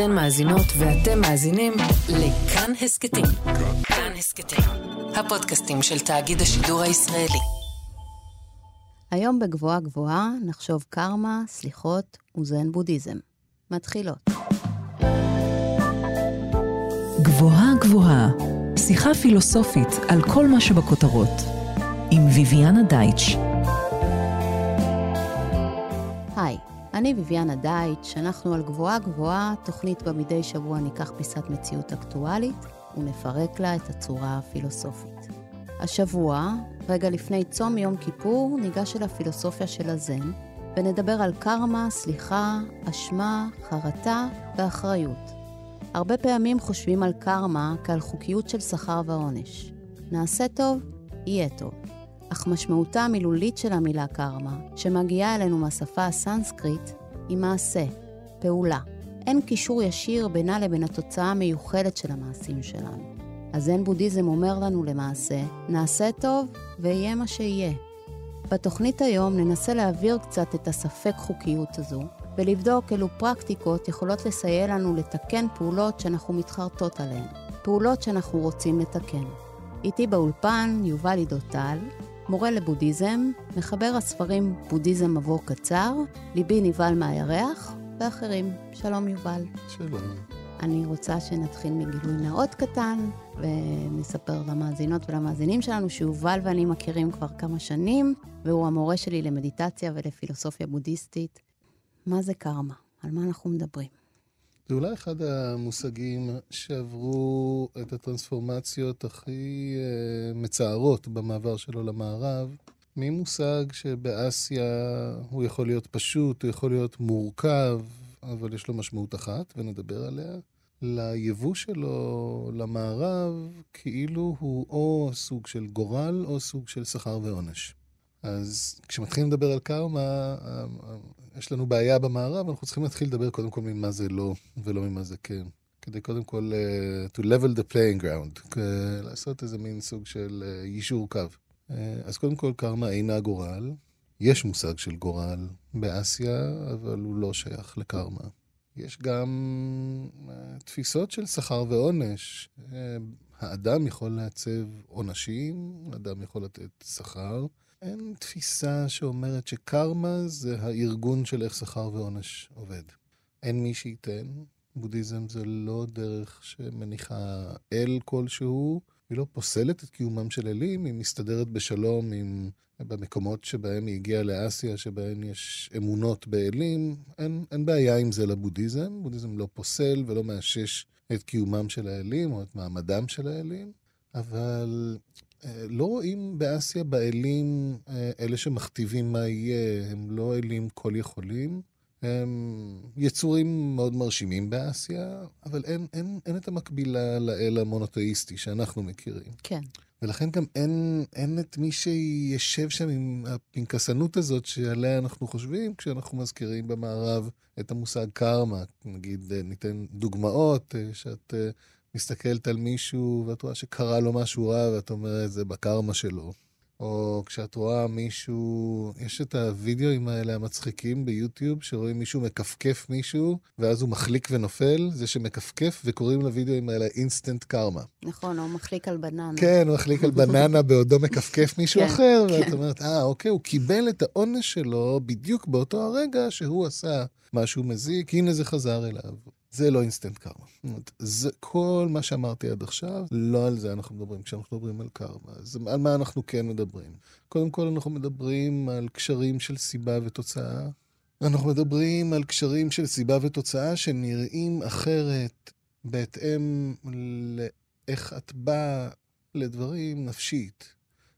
אתן מאזינות ואתם מאזינים לכאן הסכתים. כאן הסכתים, הפודקאסטים של תאגיד השידור הישראלי. היום בגבוהה גבוהה נחשוב קרמה, סליחות וזן בודהיזם. מתחילות. גבוהה גבוהה, שיחה פילוסופית על כל מה שבכותרות, עם ויviana דייטש. אני ביביאנה דייטש, אנחנו על גבוהה גבוהה, תוכנית בה מדי שבוע ניקח פיסת מציאות אקטואלית ונפרק לה את הצורה הפילוסופית. השבוע, רגע לפני צום יום כיפור, ניגש אל הפילוסופיה של הזן, ונדבר על קרמה, סליחה, אשמה, חרטה ואחריות. הרבה פעמים חושבים על קרמה כעל חוקיות של שכר ועונש. נעשה טוב, יהיה טוב. אך משמעותה המילולית של המילה קרמה, שמגיעה אלינו מהשפה הסנסקריט, היא מעשה, פעולה. אין קישור ישיר בינה לבין התוצאה המיוחדת של המעשים שלנו. הזן בודהיזם אומר לנו למעשה, נעשה טוב ויהיה מה שיהיה. בתוכנית היום ננסה להעביר קצת את הספק חוקיות הזו, ולבדוק אילו פרקטיקות יכולות לסייע לנו לתקן פעולות שאנחנו מתחרטות עליהן, פעולות שאנחנו רוצים לתקן. איתי באולפן יובל עידוטל, מורה לבודהיזם, מחבר הספרים בודהיזם מבוא קצר, ליבי נבהל מהירח, ואחרים. שלום יובל. שלום. אני רוצה שנתחיל מגילוי נאות קטן, ונספר למאזינות ולמאזינים שלנו שיובל ואני מכירים כבר כמה שנים, והוא המורה שלי למדיטציה ולפילוסופיה בודהיסטית. מה זה קרמה? על מה אנחנו מדברים? זה אולי אחד המושגים שעברו את הטרנספורמציות הכי uh, מצערות במעבר שלו למערב, ממושג שבאסיה הוא יכול להיות פשוט, הוא יכול להיות מורכב, אבל יש לו משמעות אחת, ונדבר עליה, ליבוא שלו למערב, כאילו הוא או סוג של גורל או סוג של שכר ועונש. אז כשמתחילים לדבר על קרמה, יש לנו בעיה במערב, אנחנו צריכים להתחיל לדבר קודם כל ממה זה לא, ולא ממה זה כן. כדי קודם כל uh, to level the playing ground, לעשות איזה מין סוג של uh, יישור קו. Uh, אז קודם כל, קרמה אינה גורל. יש מושג של גורל באסיה, אבל הוא לא שייך לקרמה. יש גם uh, תפיסות של שכר ועונש. Uh, האדם יכול לעצב עונשים, האדם יכול לתת שכר. אין תפיסה שאומרת שקרמה זה הארגון של איך שכר ועונש עובד. אין מי שייתן. בודהיזם זה לא דרך שמניחה אל כלשהו, היא לא פוסלת את קיומם של אלים, היא מסתדרת בשלום עם... במקומות שבהם היא הגיעה לאסיה, שבהם יש אמונות באלים, אין, אין בעיה עם זה לבודהיזם. בודהיזם לא פוסל ולא מאשש את קיומם של האלים או את מעמדם של האלים, אבל לא רואים באסיה באלים אה, אלה שמכתיבים מה יהיה, הם לא אלים כל יכולים. הם יצורים מאוד מרשימים באסיה, אבל אין, אין, אין את המקבילה לאל המונותאיסטי שאנחנו מכירים. כן. ולכן גם אין, אין את מי שישב שם עם הפנקסנות הזאת שעליה אנחנו חושבים כשאנחנו מזכירים במערב את המושג קרמה. נגיד, אה, ניתן דוגמאות שאת מסתכלת על מישהו ואת רואה שקרה לו משהו רע ואת אומרת, זה בקרמה שלו. או כשאת רואה מישהו, יש את הווידאוים האלה המצחיקים ביוטיוב, שרואים מישהו מכפכף מישהו, ואז הוא מחליק ונופל, זה שמכפכף, וקוראים לווידאוים האלה אינסטנט קרמה. נכון, או מחליק על בננה. כן, הוא מחליק על בננה בעודו מכפכף מישהו כן, אחר, ואת כן. אומרת, אה, אוקיי, הוא קיבל את העונש שלו בדיוק באותו הרגע שהוא עשה משהו מזיק, הנה זה חזר אליו. זה לא אינסטנט קרמה. זה כל מה שאמרתי עד עכשיו, לא על זה אנחנו מדברים כשאנחנו מדברים על קרמה. אז על מה אנחנו כן מדברים? קודם כל אנחנו מדברים על קשרים של סיבה ותוצאה. אנחנו מדברים על קשרים של סיבה ותוצאה שנראים אחרת בהתאם לאיך את באה לדברים נפשית.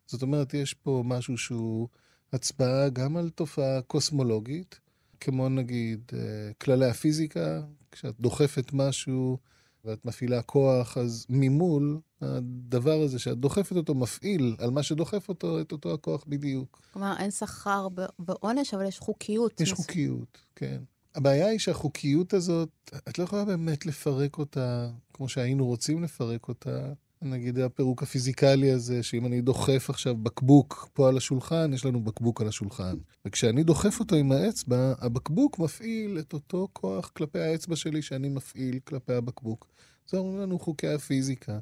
זאת אומרת, יש פה משהו שהוא הצבעה גם על תופעה קוסמולוגית, כמו נגיד אה, כללי הפיזיקה, כשאת דוחפת משהו ואת מפעילה כוח, אז ממול, הדבר הזה שאת דוחפת אותו מפעיל על מה שדוחף אותו, את אותו הכוח בדיוק. כלומר, אין שכר בעונש, אבל יש חוקיות. יש חוקיות, כן. הבעיה היא שהחוקיות הזאת, את לא יכולה באמת לפרק אותה כמו שהיינו רוצים לפרק אותה, נגיד הפירוק הפיזיקלי הזה, שאם אני דוחף עכשיו בקבוק פה על השולחן, יש לנו בקבוק על השולחן. וכשאני דוחף אותו עם האצבע, הבקבוק מפעיל את אותו כוח כלפי האצבע שלי שאני מפעיל כלפי הבקבוק. זה אומרים לנו חוקי הפיזיקה.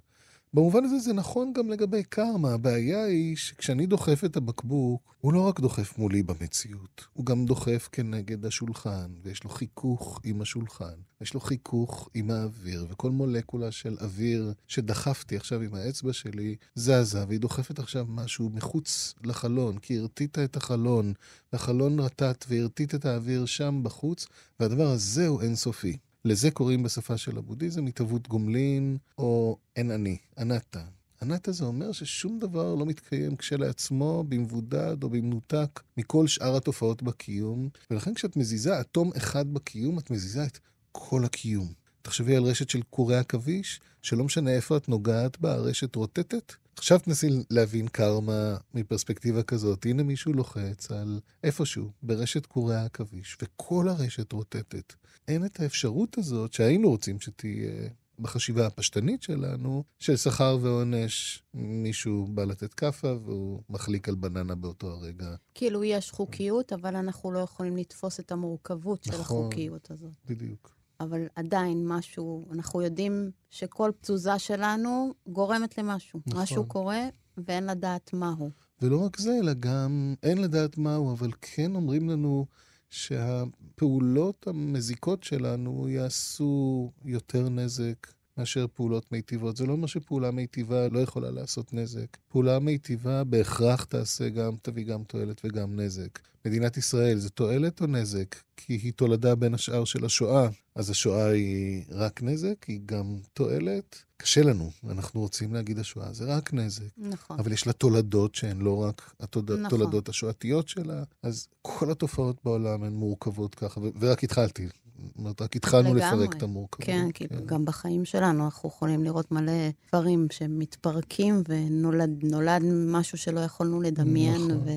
במובן הזה זה נכון גם לגבי קרמה. הבעיה היא שכשאני דוחף את הבקבוק, הוא לא רק דוחף מולי במציאות, הוא גם דוחף כנגד השולחן, ויש לו חיכוך עם השולחן, יש לו חיכוך עם האוויר, וכל מולקולה של אוויר שדחפתי עכשיו עם האצבע שלי, זזה, והיא דוחפת עכשיו משהו מחוץ לחלון, כי הרטיטה את החלון, והחלון רטט והרטיט את האוויר שם בחוץ, והדבר הזה הוא אינסופי. לזה קוראים בשפה של הבודהיזם התהוות גומלין, או אין אני, אנטה. אנטה זה אומר ששום דבר לא מתקיים כשלעצמו, במבודד או במנותק מכל שאר התופעות בקיום, ולכן כשאת מזיזה אטום אחד בקיום, את מזיזה את כל הקיום. תחשבי על רשת של קורי עכביש, שלא משנה איפה את נוגעת בה, הרשת רוטטת. עכשיו תנסי להבין קרמה מפרספקטיבה כזאת. הנה מישהו לוחץ על איפשהו, ברשת קורי העכביש, וכל הרשת רוטטת. אין את האפשרות הזאת שהיינו רוצים שתהיה בחשיבה הפשטנית שלנו, של שכר ועונש, מישהו בא לתת כאפה והוא מחליק על בננה באותו הרגע. כאילו יש חוקיות, אבל אנחנו לא יכולים לתפוס את המורכבות של נכון. החוקיות הזאת. בדיוק. אבל עדיין משהו, אנחנו יודעים שכל פזוזה שלנו גורמת למשהו. נכון. משהו קורה ואין לדעת מהו. ולא רק זה, אלא גם אין לדעת מהו, אבל כן אומרים לנו שהפעולות המזיקות שלנו יעשו יותר נזק מאשר פעולות מיטיבות. זה לא אומר שפעולה מיטיבה לא יכולה לעשות נזק. פעולה מיטיבה בהכרח תעשה גם, תביא גם תועלת וגם נזק. מדינת ישראל זה תועלת או נזק? כי היא תולדה בין השאר של השואה. אז השואה היא רק נזק, היא גם תועלת. קשה לנו, אנחנו רוצים להגיד השואה זה רק נזק. נכון. אבל יש לה תולדות שהן לא רק התולדות נכון. נכון. השואתיות שלה, אז כל התופעות בעולם הן מורכבות ככה, ו- ורק התחלתי. זאת אומרת, רק התחלנו לגמרי. לפרק את המורכבות. כן, כי גם בחיים שלנו אנחנו יכולים לראות מלא דברים שמתפרקים ונולד נולד משהו שלא יכולנו לדמיין. נכון. ו...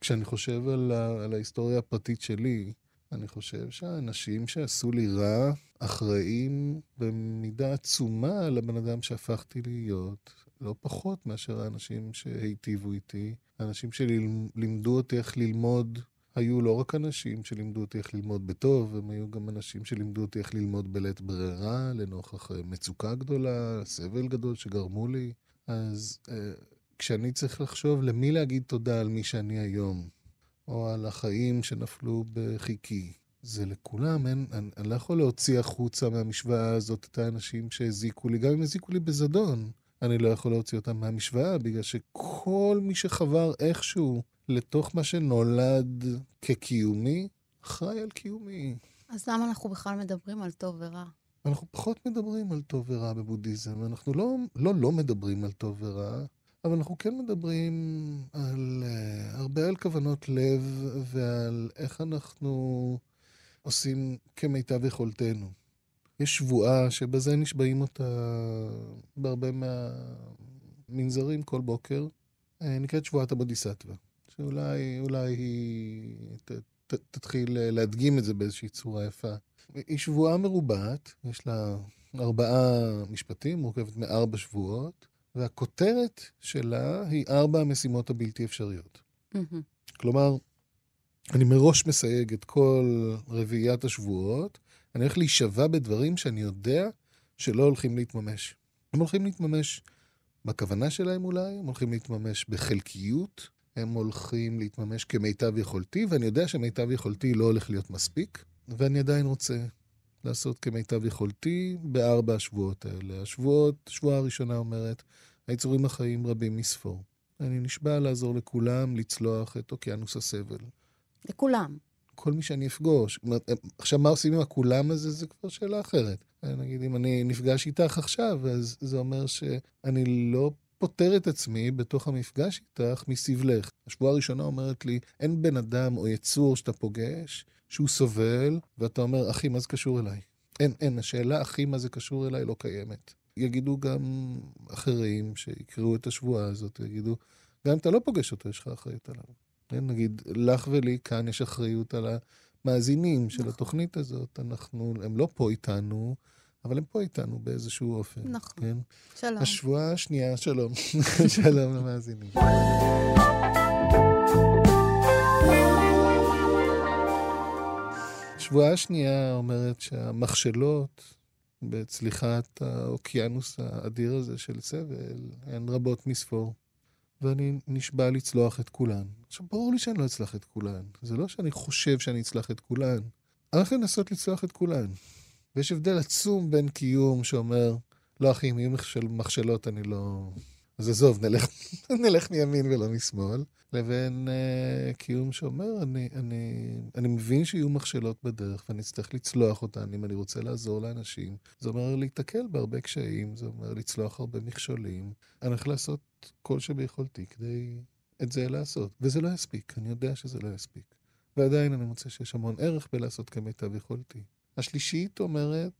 כשאני חושב על, ה- על ההיסטוריה הפרטית שלי, אני חושב שהאנשים שעשו לי רע אחראים במידה עצומה לבן אדם שהפכתי להיות, לא פחות מאשר האנשים שהיטיבו איתי. האנשים שלימדו אותי איך ללמוד היו לא רק אנשים שלימדו אותי איך ללמוד בטוב, הם היו גם אנשים שלימדו אותי איך ללמוד בלית ברירה, לנוכח אה, מצוקה גדולה, סבל גדול שגרמו לי. אז אה, כשאני צריך לחשוב למי להגיד תודה על מי שאני היום, או על החיים שנפלו בחיקי, זה לכולם, אין, אני, אני לא יכול להוציא החוצה מהמשוואה הזאת את האנשים שהזיקו לי, גם אם הזיקו לי בזדון. אני לא יכול להוציא אותם מהמשוואה, בגלל שכל מי שחבר איכשהו לתוך מה שנולד כקיומי, חי על קיומי. אז למה אנחנו בכלל מדברים על טוב ורע? אנחנו פחות מדברים על טוב ורע בבודהיזם, אנחנו לא לא, לא מדברים על טוב ורע, אבל אנחנו כן מדברים על uh, הרבה על כוונות לב ועל איך אנחנו עושים כמיטב יכולתנו. יש שבועה שבזה נשבעים אותה בהרבה מהמנזרים כל בוקר, אה, נקראת שבועת הבודיסטווה, שאולי אולי היא ת, תתחיל אה, להדגים את זה באיזושהי צורה יפה. היא שבועה מרובעת, יש לה ארבעה משפטים, מורכבת מארבע שבועות, והכותרת שלה היא ארבע המשימות הבלתי אפשריות. מהמם. כלומר, אני מראש מסייג את כל רביעיית השבועות, אני הולך להישבע בדברים שאני יודע שלא הולכים להתממש. הם הולכים להתממש בכוונה שלהם אולי, הם הולכים להתממש בחלקיות, הם הולכים להתממש כמיטב יכולתי, ואני יודע שמיטב יכולתי לא הולך להיות מספיק, ואני עדיין רוצה לעשות כמיטב יכולתי בארבע השבועות האלה. השבועות, שבועה הראשונה אומרת, היצורים החיים רבים מספור. אני נשבע לעזור לכולם לצלוח את אוקיינוס הסבל. לכולם. כל מי שאני אפגוש. עכשיו, מה עושים עם הכולם הזה, זה כבר שאלה אחרת. נגיד, אם אני נפגש איתך עכשיו, אז זה אומר שאני לא פוטר את עצמי בתוך המפגש איתך מסבלך. השבועה הראשונה אומרת לי, אין בן אדם או יצור שאתה פוגש שהוא סובל, ואתה אומר, אחי, מה זה קשור אליי? אין, אין, השאלה, אחי, מה זה קשור אליי, לא קיימת. יגידו גם אחרים שיקראו את השבועה הזאת, יגידו, גם אם אתה לא פוגש אותו, יש לך אחריות עליו. כן, נגיד, לך ולי כאן יש אחריות על המאזינים של נכון. התוכנית הזאת. אנחנו, הם לא פה איתנו, אבל הם פה איתנו באיזשהו אופן. נכון. כן? שלום. השבועה השנייה, שלום. שלום למאזינים. השבועה השנייה אומרת שהמכשלות בצליחת האוקיינוס האדיר הזה של סבל הן רבות מספור, ואני נשבע לצלוח את כולן. עכשיו, ברור לי שאני לא אצלח את כולן. זה לא שאני חושב שאני אצלח את כולן. אני הולך לנסות לצלוח את כולן. ויש הבדל עצום בין קיום שאומר, לא אחי, אם יהיו מכשל, מכשלות אני לא... אז עזוב, נלך, נלך מימין ולא משמאל, לבין uh, קיום שאומר, אני, אני, אני מבין שיהיו מכשלות בדרך ואני אצטרך לצלוח אותן אם אני רוצה לעזור לאנשים. זה אומר להתקל בהרבה קשיים, זה אומר לצלוח הרבה מכשולים. אני הולך לעשות כל שביכולתי כדי את זה לעשות, וזה לא יספיק, אני יודע שזה לא יספיק. ועדיין אני מוצא שיש המון ערך בלעשות כמיטב יכולתי. השלישית אומרת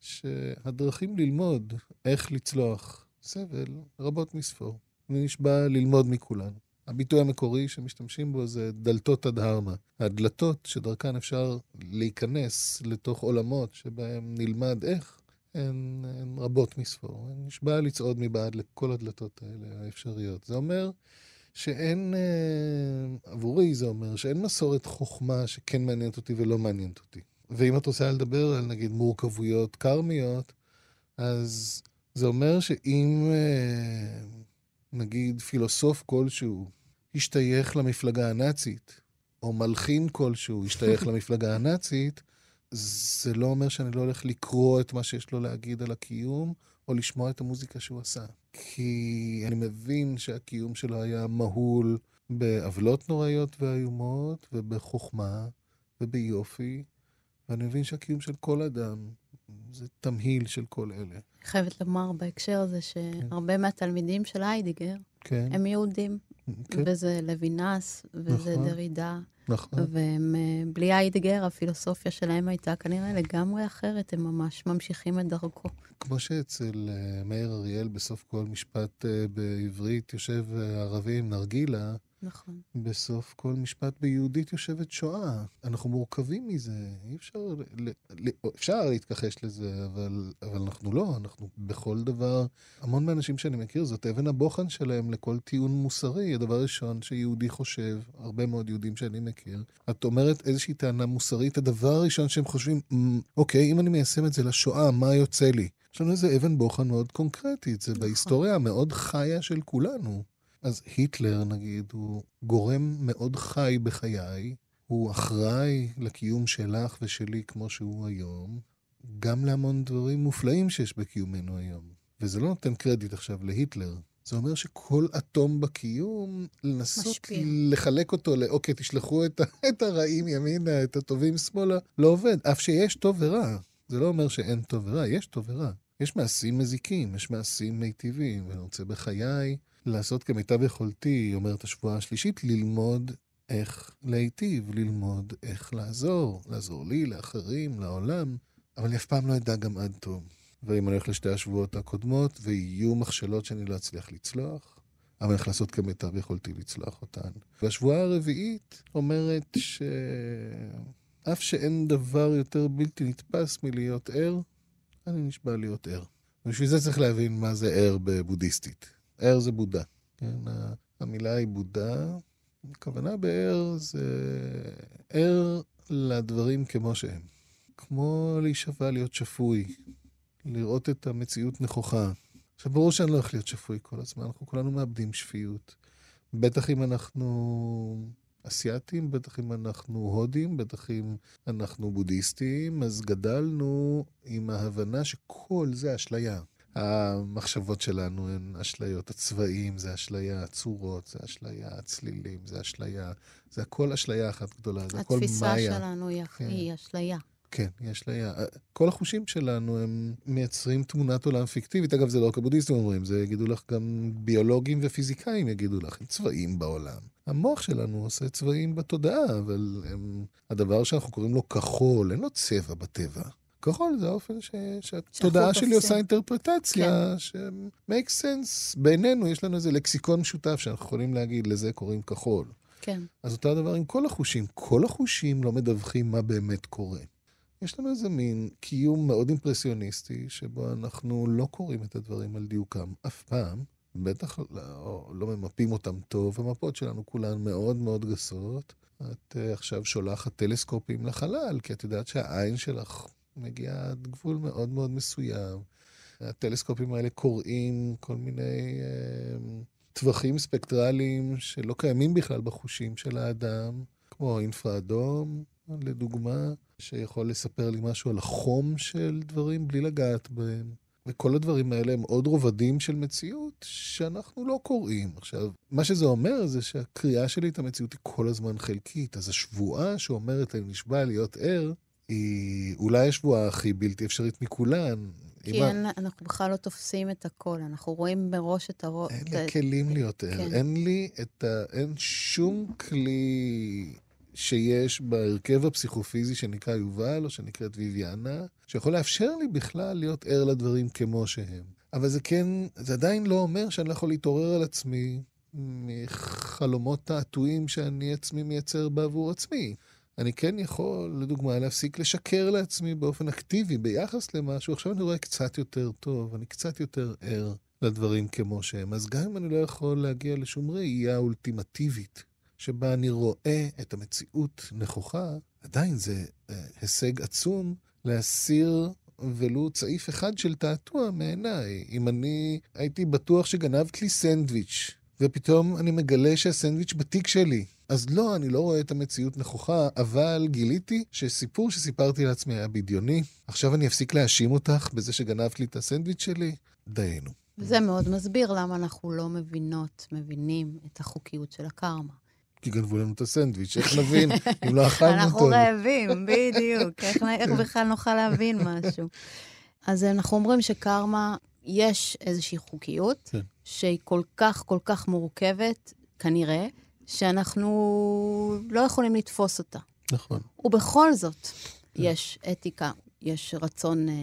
שהדרכים ללמוד איך לצלוח סבל רבות מספור. אני נשבע ללמוד מכולן. הביטוי המקורי שמשתמשים בו זה דלתות הדהרמה. הדלתות שדרכן אפשר להיכנס לתוך עולמות שבהם נלמד איך, הן, הן רבות מספור. אני נשבע לצעוד מבעד לכל הדלתות האלה האפשריות. זה אומר שאין, אה, עבורי זה אומר שאין מסורת חוכמה שכן מעניינת אותי ולא מעניינת אותי. ואם את רוצה לדבר על נגיד מורכבויות קרמיות, אז זה אומר שאם אה, נגיד פילוסוף כלשהו השתייך למפלגה הנאצית, או מלחין כלשהו השתייך למפלגה הנאצית, זה לא אומר שאני לא הולך לקרוא את מה שיש לו להגיד על הקיום, או לשמוע את המוזיקה שהוא עשה. כי אני מבין שהקיום שלו היה מהול בעוולות נוראיות ואיומות, ובחוכמה, וביופי, ואני מבין שהקיום של כל אדם זה תמהיל של כל אלה. אני חייבת לומר בהקשר הזה שהרבה כן. מהתלמידים של היידיגר כן. הם יהודים. כן. וזה לוינס, וזה נכון, דרידה. נכון. והם, אה, בלי היידיגר, הפילוסופיה שלהם הייתה כנראה לגמרי אחרת, הם ממש ממשיכים את דרכו. כמו שאצל אה, מאיר אריאל בסוף כל משפט אה, בעברית יושב ערבי עם נרגילה, נכון. בסוף כל משפט ביהודית יושבת שואה. אנחנו מורכבים מזה, אי אפשר, ל, ל, אפשר להתכחש לזה, אבל, אבל אנחנו לא, אנחנו בכל דבר, המון מהאנשים שאני מכיר, זאת אבן הבוחן שלהם לכל טיעון מוסרי. הדבר הראשון שיהודי חושב, הרבה מאוד יהודים שאני מכיר, את אומרת איזושהי טענה מוסרית, הדבר הראשון שהם חושבים, אוקיי, אם אני מיישם את זה לשואה, מה יוצא לי? יש לנו איזה אבן בוחן מאוד קונקרטית, זה נכון. בהיסטוריה המאוד חיה של כולנו. אז היטלר, נגיד, הוא גורם מאוד חי בחיי, הוא אחראי לקיום שלך ושלי כמו שהוא היום, גם להמון דברים מופלאים שיש בקיומנו היום. וזה לא נותן קרדיט עכשיו להיטלר. זה אומר שכל אטום בקיום, לנסות משפיע. לחלק אותו לאוקיי, תשלחו את, את הרעים ימינה, את הטובים שמאלה, לא עובד. אף שיש טוב ורע. זה לא אומר שאין טוב ורע, יש טוב ורע. יש מעשים מזיקים, יש מעשים מיטיבים, ואני רוצה בחיי לעשות כמיטב יכולתי, אומרת השבועה השלישית, ללמוד איך להיטיב, ללמוד איך לעזור, לעזור לי, לאחרים, לעולם, אבל אני אף פעם לא אדע גם עד תום. ואם אני הולך לשתי השבועות הקודמות, ויהיו מכשלות שאני לא אצליח לצלוח, אבל הולך לעשות כמיטב יכולתי לצלוח אותן. והשבועה הרביעית אומרת שאף שאין דבר יותר בלתי נתפס מלהיות ער, אני נשבע להיות ער. ובשביל זה צריך להבין מה זה ער בבודהיסטית. ער זה בודה. כן, המילה היא בודה. הכוונה בער זה ער לדברים כמו שהם. כמו להישבע להיות שפוי, לראות את המציאות נכוחה. עכשיו, ברור שאני לא הולך להיות שפוי כל הזמן, אנחנו כולנו מאבדים שפיות. בטח אם אנחנו אסייתים, בטח אם אנחנו הודים, בטח אם אנחנו בודהיסטים, אז גדלנו עם ההבנה שכל זה אשליה. המחשבות שלנו הן אשליות, הצבעים זה אשליה, הצורות זה אשליה, הצלילים זה אשליה, זה הכל אשליה אחת גדולה, זה הכל מאיה. התפיסה שלנו היא, כן. היא אשליה. כן, היא אשליה. כל החושים שלנו הם מייצרים תמונת עולם פיקטיבית. אגב, זה לא רק הבודהיסטים אומרים, זה יגידו לך גם ביולוגים ופיזיקאים יגידו לך, צבעים בעולם. המוח שלנו עושה צבעים בתודעה, אבל הם, הדבר שאנחנו קוראים לו כחול, אין לו צבע בטבע. כחול זה האופן ש... שהתודעה שלי עושה אינטרפרטציה, כן. ש-make sense. בינינו יש לנו איזה לקסיקון משותף שאנחנו יכולים להגיד, לזה קוראים כחול. כן. אז אותו הדבר עם כל החושים. כל החושים לא מדווחים מה באמת קורה. יש לנו איזה מין קיום מאוד אימפרסיוניסטי, שבו אנחנו לא קוראים את הדברים על דיוקם אף פעם. בטח לא, לא ממפים אותם טוב, המפות שלנו כולן מאוד מאוד גסות. את uh, עכשיו שולחת טלסקופים לחלל, כי את יודעת שהעין שלך מגיעה עד גבול מאוד מאוד מסוים. הטלסקופים האלה קוראים כל מיני uh, טווחים ספקטרליים שלא קיימים בכלל בחושים של האדם, כמו אינפרה אדום, לדוגמה, שיכול לספר לי משהו על החום של דברים בלי לגעת בהם. וכל הדברים האלה הם עוד רובדים של מציאות שאנחנו לא קוראים. עכשיו, מה שזה אומר זה שהקריאה שלי את המציאות היא כל הזמן חלקית. אז השבועה שאומרת אני נשבע להיות ער, היא אולי השבועה הכי בלתי אפשרית מכולן. כי אין, ה... אנחנו בכלל לא תופסים את הכל, אנחנו רואים מראש את הרוב... אין לי כלים להיות ער, כן. אין לי את ה... אין שום כלי שיש בהרכב הפסיכופיזי שנקרא יובל, או שנקראת ויביאנה, שיכול לאפשר לי בכלל להיות ער לדברים כמו שהם. אבל זה כן, זה עדיין לא אומר שאני לא יכול להתעורר על עצמי מחלומות תעתועים שאני עצמי מייצר בעבור עצמי. אני כן יכול, לדוגמה, להפסיק לשקר לעצמי באופן אקטיבי ביחס למשהו. עכשיו אני רואה קצת יותר טוב, אני קצת יותר ער לדברים כמו שהם. אז גם אם אני לא יכול להגיע לשום ראייה אולטימטיבית שבה אני רואה את המציאות נכוחה, עדיין זה אה, הישג עצום להסיר ולו צעיף אחד של תעתוע מעיניי. אם אני הייתי בטוח שגנבת לי סנדוויץ', ופתאום אני מגלה שהסנדוויץ' בתיק שלי, אז לא, אני לא רואה את המציאות נכוחה, אבל גיליתי שסיפור שסיפרתי לעצמי היה בדיוני. עכשיו אני אפסיק להאשים אותך בזה שגנבת לי את הסנדוויץ' שלי? דיינו. זה מאוד מסביר למה אנחנו לא מבינות, מבינים את החוקיות של הקרמה. כי גנבו לנו את הסנדוויץ', איך נבין אם לא אכלנו אותו? אנחנו רעבים, בדיוק. איך, איך בכלל נוכל להבין משהו? אז אנחנו אומרים שקרמה, יש איזושהי חוקיות, כן. שהיא כל כך כל כך מורכבת, כנראה, שאנחנו לא יכולים לתפוס אותה. נכון. ובכל זאת, כן. יש אתיקה, יש רצון אה,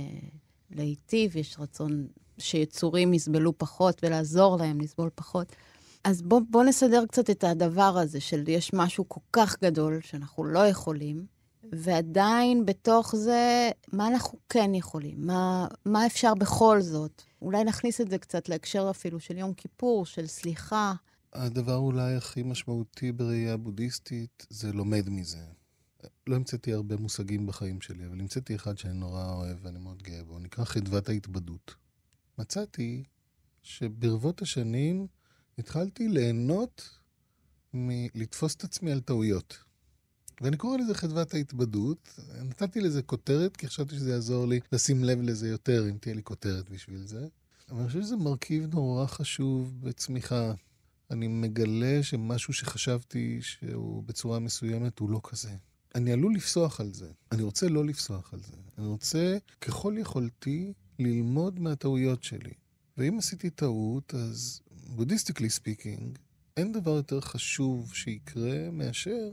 להיטיב, יש רצון שיצורים יסבלו פחות ולעזור להם לסבול פחות. אז בואו בוא נסדר קצת את הדבר הזה של יש משהו כל כך גדול שאנחנו לא יכולים, ועדיין בתוך זה, מה אנחנו כן יכולים? מה, מה אפשר בכל זאת? אולי נכניס את זה קצת להקשר אפילו של יום כיפור, של סליחה. הדבר אולי הכי משמעותי בראייה בודהיסטית זה לומד מזה. לא המצאתי הרבה מושגים בחיים שלי, אבל המצאתי אחד שאני נורא אוהב ואני מאוד גאה בו, נקרא חדוות ההתבדות. מצאתי שברבות השנים התחלתי ליהנות מלתפוס את עצמי על טעויות. ואני קורא לזה חדוות ההתבדות. נתתי לזה כותרת, כי חשבתי שזה יעזור לי לשים לב לזה יותר, אם תהיה לי כותרת בשביל זה. אבל אני חושב שזה מרכיב נורא חשוב בצמיחה. אני מגלה שמשהו שחשבתי שהוא בצורה מסוימת הוא לא כזה. אני עלול לפסוח על זה. אני רוצה לא לפסוח על זה. אני רוצה, ככל יכולתי, ללמוד מהטעויות שלי. ואם עשיתי טעות, אז Buddhistically speaking, אין דבר יותר חשוב שיקרה מאשר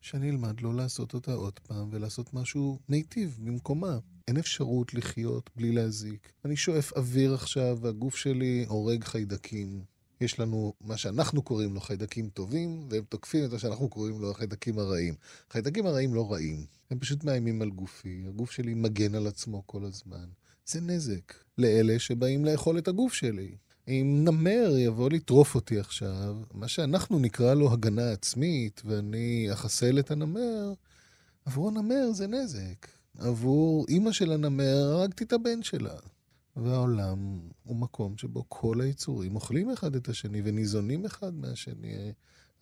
שאני אלמד לא לעשות אותה עוד פעם ולעשות משהו מיטיב במקומה. אין אפשרות לחיות בלי להזיק. אני שואף אוויר עכשיו והגוף שלי הורג חיידקים. יש לנו מה שאנחנו קוראים לו חיידקים טובים, והם תוקפים את מה שאנחנו קוראים לו החיידקים הרעים. חיידקים הרעים לא רעים, הם פשוט מאיימים על גופי. הגוף שלי מגן על עצמו כל הזמן. זה נזק לאלה שבאים לאכול את הגוף שלי. אם נמר יבוא לטרוף אותי עכשיו, מה שאנחנו נקרא לו הגנה עצמית, ואני אחסל את הנמר, עבור הנמר זה נזק. עבור אימא של הנמר הרגתי את הבן שלה. והעולם הוא מקום שבו כל היצורים אוכלים אחד את השני וניזונים אחד מהשני.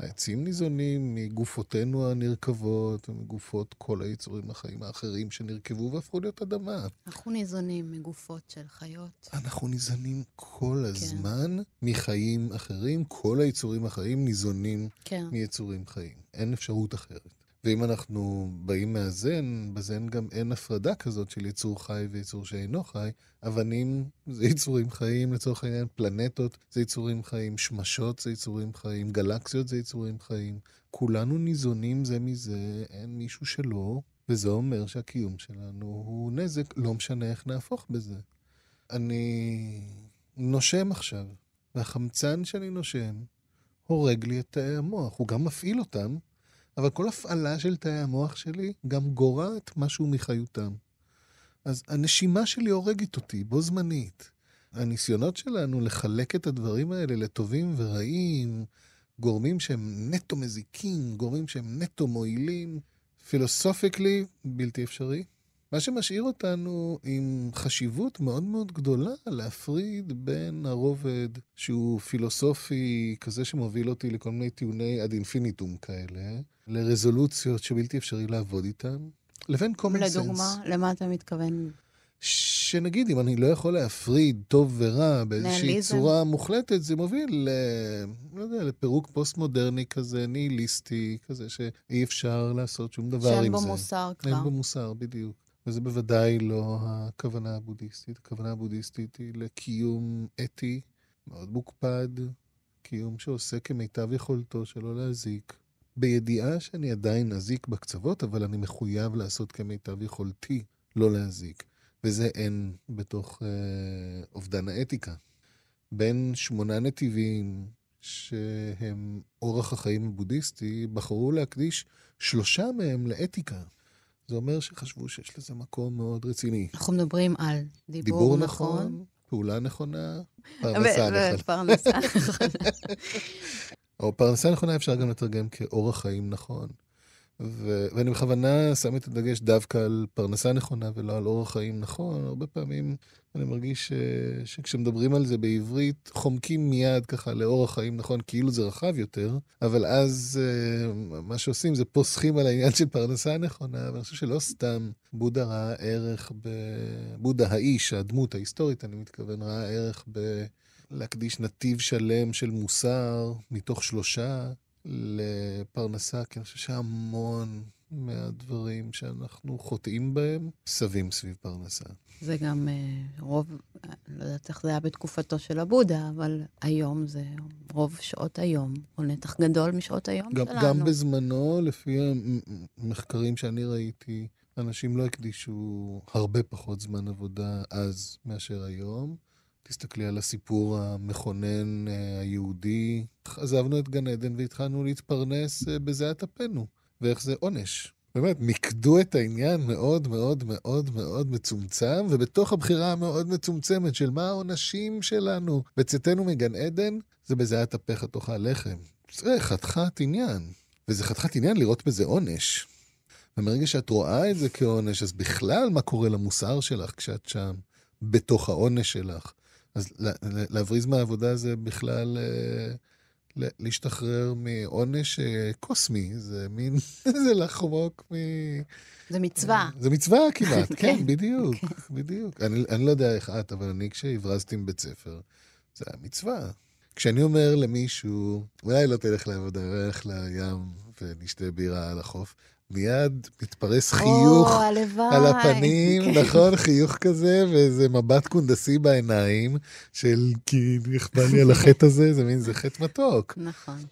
העצים ניזונים מגופותינו הנרקבות ומגופות כל היצורים החיים האחרים שנרקבו והפכו להיות אדמה. אנחנו ניזונים מגופות של חיות. אנחנו ניזונים כל כן. הזמן כן. מחיים אחרים. כל היצורים החיים ניזונים כן. מיצורים חיים. אין אפשרות אחרת. ואם אנחנו באים מהזן, בזן גם אין הפרדה כזאת של יצור חי ויצור שאינו חי. אבנים זה יצורים חיים, לצורך העניין, פלנטות זה יצורים חיים, שמשות זה יצורים חיים, גלקסיות זה יצורים חיים. כולנו ניזונים זה מזה, אין מישהו שלא, וזה אומר שהקיום שלנו הוא נזק, לא משנה איך נהפוך בזה. אני נושם עכשיו, והחמצן שאני נושם הורג לי את תאי המוח, הוא גם מפעיל אותם, אבל כל הפעלה של תאי המוח שלי גם גורעת משהו מחיותם. אז הנשימה שלי הורגת אותי בו זמנית. הניסיונות שלנו לחלק את הדברים האלה לטובים ורעים, גורמים שהם נטו מזיקים, גורמים שהם נטו מועילים, פילוסופיקלי בלתי אפשרי. מה שמשאיר אותנו עם חשיבות מאוד מאוד גדולה להפריד בין הרובד שהוא פילוסופי, כזה שמוביל אותי לכל מיני טיעוני עד אינפיניטום כאלה, לרזולוציות שבלתי אפשרי לעבוד איתן, לבין common sense. לדוגמה, למה אתה מתכוון? שנגיד, אם אני לא יכול להפריד טוב ורע באיזושהי ניהיליזם. צורה מוחלטת, זה מוביל ל... לא יודע, לפירוק פוסט-מודרני כזה, ניהיליסטי, כזה שאי אפשר לעשות שום דבר עם זה. שאין בו מוסר כבר. אין בו מוסר, בדיוק. וזה בוודאי לא הכוונה הבודהיסטית. הכוונה הבודהיסטית היא לקיום אתי מאוד מוקפד, קיום שעושה כמיטב יכולתו שלא להזיק. בידיעה שאני עדיין אזיק בקצוות, אבל אני מחויב לעשות כמיטב יכולתי לא להזיק. וזה אין בתוך אה, אובדן האתיקה. בין שמונה נתיבים שהם אורח החיים הבודהיסטי, בחרו להקדיש שלושה מהם לאתיקה. זה אומר שחשבו שיש לזה מקום מאוד רציני. אנחנו מדברים על דיבור, דיבור נכון. נכון, פעולה נכונה, פרנסה נכונה. ופרנסה נכונה. או פרנסה נכונה אפשר גם לתרגם כאורח חיים נכון. ו- ואני בכוונה שם את הדגש דווקא על פרנסה נכונה ולא על אורח חיים נכון. הרבה פעמים אני מרגיש ש- שכשמדברים על זה בעברית, חומקים מיד ככה לאורח חיים נכון, כאילו זה רחב יותר, אבל אז uh, מה שעושים זה פוסחים על העניין של פרנסה נכונה, ואני חושב שלא סתם בודה ראה ערך ב... בודה האיש, הדמות ההיסטורית, אני מתכוון, ראה ערך ב... להקדיש נתיב שלם של מוסר מתוך שלושה לפרנסה, כי אני חושב שהמון מהדברים שאנחנו חוטאים בהם סבים סביב פרנסה. זה גם אה, רוב, לא יודעת איך זה היה בתקופתו של הבודה, אבל היום זה רוב שעות היום, או נתח גדול משעות היום גם, שלנו. גם בזמנו, לפי המחקרים שאני ראיתי, אנשים לא הקדישו הרבה פחות זמן עבודה אז מאשר היום. תסתכלי על הסיפור המכונן אה, היהודי, עזבנו את גן עדן והתחלנו להתפרנס אה, בזיעת אפינו, ואיך זה עונש. באמת, מיקדו את העניין מאוד מאוד מאוד מאוד מצומצם, ובתוך הבחירה המאוד מצומצמת של מה העונשים שלנו בצאתנו מגן עדן, זה בזיעת אפיך תאכל לחם. זה חתיכת עניין. וזה חתיכת עניין לראות בזה עונש. ומרגע שאת רואה את זה כעונש, אז בכלל מה קורה למוסר שלך כשאת שם, בתוך העונש שלך? אז להבריז מהעבודה זה בכלל אה, להשתחרר מעונש אה, קוסמי, זה מין, זה לחמוק מ... זה מצווה. זה מצווה כמעט, כן, כן, בדיוק, בדיוק. אני, אני לא יודע איך את, אבל אני כשהברזתי מבית ספר, זה היה מצווה. כשאני אומר למישהו, אולי לא תלך לעבודה, אולי נלך לים ונשתה בירה על החוף, מיד מתפרס חיוך או, הלוואי. על הפנים, כן. נכון? חיוך כזה, ואיזה מבט קונדסי בעיניים, של כי נכבה לי על החטא הזה, זה מין, זה חטא מתוק. נכון.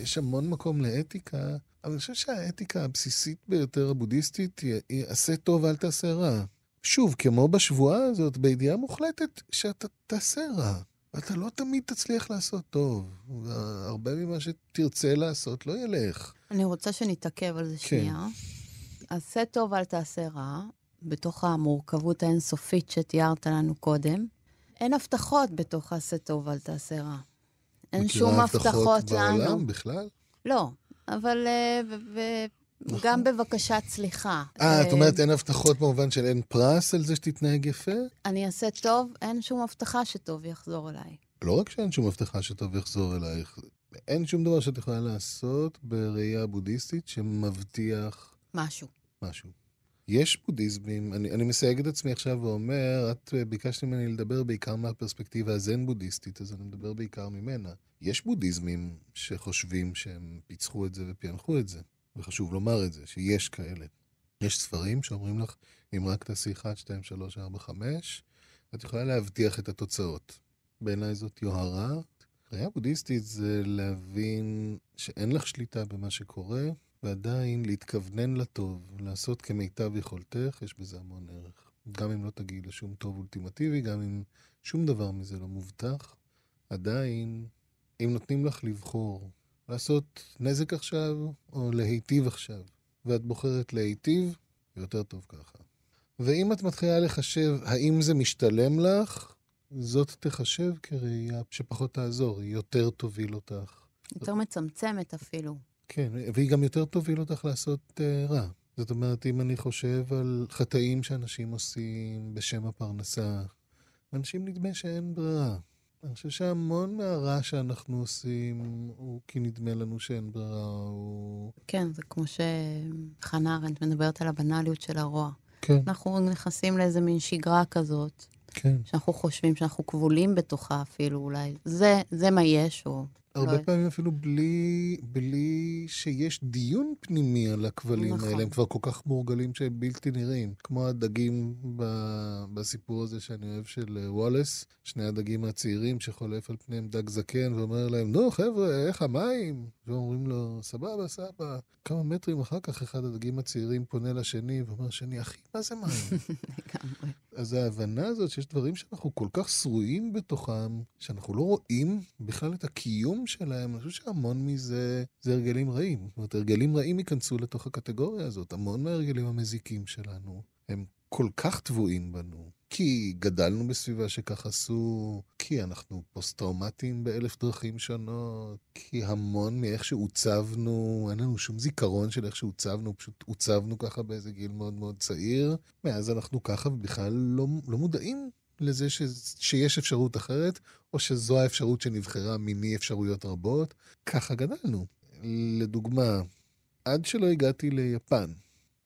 יש המון מקום לאתיקה, אבל אני חושב שהאתיקה הבסיסית ביותר הבודהיסטית היא, היא עשה טוב, אל תעשה רע. שוב, כמו בשבועה הזאת, בידיעה מוחלטת שאתה תעשה רע. ואתה לא תמיד תצליח לעשות טוב. והרבה ממה שתרצה לעשות לא ילך. אני רוצה שנתעכב על זה כן. שנייה. עשה טוב, אל תעשה רע, בתוך המורכבות האינסופית שתיארת לנו קודם. אין הבטחות בתוך עשה טוב, אל תעשה רע. אין שום מכירה הבטחות לנו. בעולם בכלל? לא, אבל ו- גם בבקשת סליחה. אה, את אה, אומרת אין הבטחות במובן של אין פרס על זה שתתנהג יפה? אני אעשה טוב, אין שום הבטחה שטוב יחזור אליי. לא רק שאין שום הבטחה שטוב יחזור אלייך, אין שום דבר שאת יכולה לעשות בראייה בודהיסטית שמבטיח משהו. משהו. יש בודהיזמים, אני, אני מסייג את עצמי עכשיו ואומר, את אה, ביקשת ממני לדבר בעיקר מהפרספקטיבה הזן-בודהיסטית, אז אני מדבר בעיקר ממנה. יש בודהיזמים שחושבים שהם פיצחו את זה ופענחו את זה, וחשוב לומר את זה, שיש כאלה. יש ספרים שאומרים לך, אם רק תעשי 1, 2, 3, 4, 5, את יכולה להבטיח את התוצאות. בעיניי זאת יוהרה. ראייה בודהיסטית זה להבין שאין לך שליטה במה שקורה, ועדיין להתכוונן לטוב, לעשות כמיטב יכולתך, יש בזה המון ערך. גם אם לא תגיעי לשום טוב אולטימטיבי, גם אם שום דבר מזה לא מובטח, עדיין אם נותנים לך לבחור לעשות נזק עכשיו או להיטיב עכשיו, ואת בוחרת להיטיב, יותר טוב ככה. ואם את מתחילה לחשב האם זה משתלם לך, זאת תחשב כראייה שפחות תעזור, היא יותר תוביל אותך. יותר מצמצמת אפילו. כן, והיא גם יותר תוביל אותך לעשות uh, רע. זאת אומרת, אם אני חושב על חטאים שאנשים עושים בשם הפרנסה, לאנשים נדמה שאין ברירה. אני חושב שהמון מהרע שאנחנו עושים הוא כי נדמה לנו שאין ברירה, הוא... כן, זה כמו שחנה ארנדט מדברת על הבנאליות של הרוע. כן, אנחנו נכנסים לאיזה מין שגרה כזאת, כן. שאנחנו חושבים שאנחנו כבולים בתוכה אפילו אולי. זה, זה מה יש, או... הרבה לא- פעמים אפילו בלי, בלי שיש דיון פנימי על הכבלים נכון. האלה, הם כבר כל כך מורגלים שהם בלתי נראים. כמו הדגים ב, בסיפור הזה שאני אוהב של אה, וואלאס, שני הדגים הצעירים שחולף על פניהם דג זקן ואומר להם, נו חבר'ה, איך המים? ואומרים לו, סבבה, סבבה. כמה מטרים אחר כך אחד הדגים הצעירים פונה לשני ואומר לשני, אחי, מה זה מים? לגמרי. אז ההבנה הזאת שיש דברים שאנחנו כל כך שרויים בתוכם, שאנחנו לא רואים בכלל את הקיום שלהם, אני חושב שהמון מזה זה הרגלים רעים. זאת אומרת, הרגלים רעים ייכנסו לתוך הקטגוריה הזאת. המון מההרגלים המזיקים שלנו הם כל כך טבועים בנו. כי גדלנו בסביבה שכך עשו, כי אנחנו פוסט-טראומטיים באלף דרכים שונות, כי המון מאיך שעוצבנו, אין לנו שום זיכרון של איך שעוצבנו, פשוט עוצבנו ככה באיזה גיל מאוד מאוד צעיר. מאז אנחנו ככה ובכלל לא, לא מודעים לזה ש, שיש אפשרות אחרת, או שזו האפשרות שנבחרה מיני אפשרויות רבות. ככה גדלנו. לדוגמה, עד שלא הגעתי ליפן,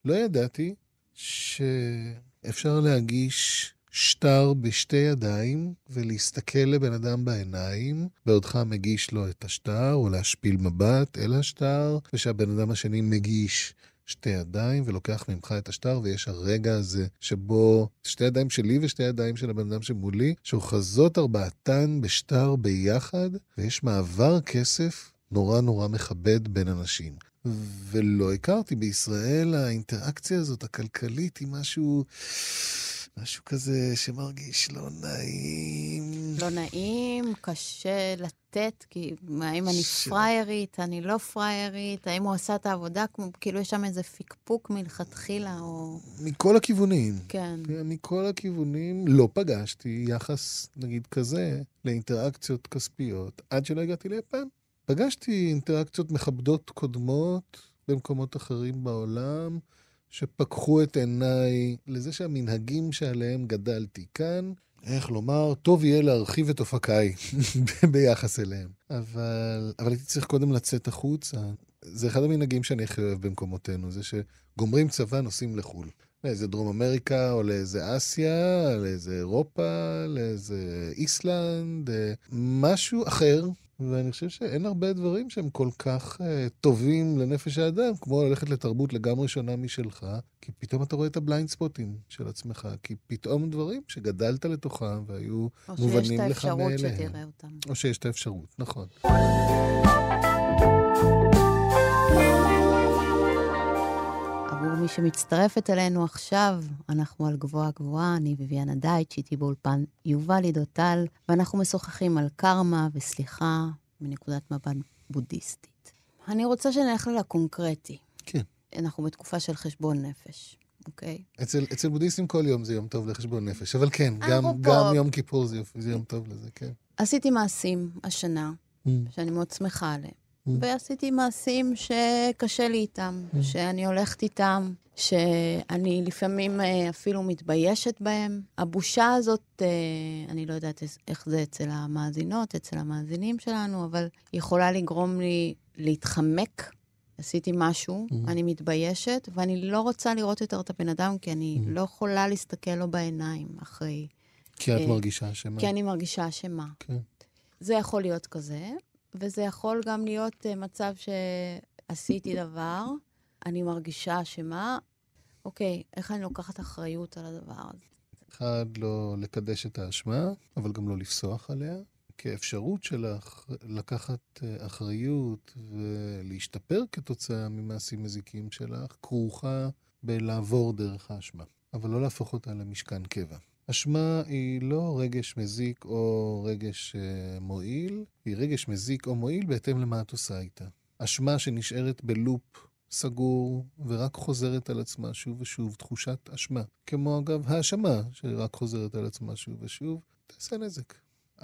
לא ידעתי שאפשר להגיש שטר בשתי ידיים ולהסתכל לבן אדם בעיניים, בעודך מגיש לו את השטר, או להשפיל מבט אל השטר, ושהבן אדם השני מגיש שתי ידיים ולוקח ממך את השטר, ויש הרגע הזה שבו שתי ידיים שלי ושתי ידיים של הבן אדם שמולי, שאוחזות ארבעתן בשטר ביחד, ויש מעבר כסף נורא נורא מכבד בין אנשים. ולא הכרתי בישראל, האינטראקציה הזאת, הכלכלית, היא משהו, משהו כזה שמרגיש לא נעים. לא נעים, קשה לתת, כי האם אני ש- פריירית, אני לא פריירית, האם הוא עשה את העבודה, כאילו יש שם איזה פקפוק מלכתחילה, או... מכל הכיוונים. כן. כן, מכל הכיוונים לא פגשתי יחס, נגיד, כזה לאינטראקציות כספיות עד שלא הגעתי ליפן. פגשתי אינטראקציות מכבדות קודמות במקומות אחרים בעולם, שפקחו את עיניי לזה שהמנהגים שעליהם גדלתי כאן, איך לומר, טוב יהיה להרחיב את אופקיי ביחס אליהם. אבל, אבל הייתי צריך קודם לצאת החוצה. זה אחד המנהגים שאני הכי אוהב במקומותינו, זה שגומרים צבא, נוסעים לחו"ל. לאיזה דרום אמריקה, או לאיזה אסיה, לאיזה אירופה, לאיזה איסלנד, אה, משהו אחר. ואני חושב שאין הרבה דברים שהם כל כך אה, טובים לנפש האדם, כמו ללכת לתרבות לגמרי שונה משלך, כי פתאום אתה רואה את ה blind spot ים של עצמך, כי פתאום דברים שגדלת לתוכם והיו או שיש מובנים את לך האפשרות מאליהם. שתראה אותם. או שיש את האפשרות, נכון. עבור מי שמצטרפת אלינו עכשיו, אנחנו על גבוהה גבוהה, אני ביביאנה דייטש, איתי באולפן יובל עידו-טל, ואנחנו משוחחים על קרמה וסליחה מנקודת מבט בודהיסטית. אני רוצה שנלך לקונקרטי. כן. אנחנו בתקופה של חשבון נפש, אוקיי? אצל, אצל בודהיסטים כל יום זה יום טוב לחשבון נפש, אבל כן, גם, אנחנו גם פה. יום כיפור זה, זה יום טוב לזה, כן. עשיתי מעשים השנה, Mm. שאני מאוד שמחה עליהם. ועשיתי מעשים שקשה לי איתם, Mm. שאני הולכת איתם, שאני לפעמים אה, אפילו מתביישת בהם. הבושה הזאת, אה, אני לא יודעת איך- איך זה אצל המאזינות, אצל המאזינים שלנו, אבל יכולה לגרום לי להתחמק. עשיתי משהו, Mm. אני מתביישת, ואני לא רוצה לראות יותר את הבן אדם, כי אני Mm. לא יכולה להסתכל לו בעיניים אחרי... כי את אה, מרגישה אשמה. כי אני מרגישה אשמה. כן. זה יכול להיות כזה, וזה יכול גם להיות uh, מצב שעשיתי דבר, אני מרגישה אשמה, אוקיי, איך אני לוקחת אחריות על הדבר הזה? אחד, לא לקדש את האשמה, אבל גם לא לפסוח עליה. כאפשרות שלך לקחת אה, אחריות ולהשתפר כתוצאה ממעשים מזיקים שלך, כרוכה בלעבור דרך האשמה, אבל לא להפוך אותה למשכן קבע. אשמה היא לא רגש מזיק או רגש uh, מועיל, היא רגש מזיק או מועיל בהתאם למה את עושה איתה. אשמה שנשארת בלופ סגור ורק חוזרת על עצמה שוב ושוב, תחושת אשמה. כמו אגב האשמה, שרק חוזרת על עצמה שוב ושוב, תעשה נזק.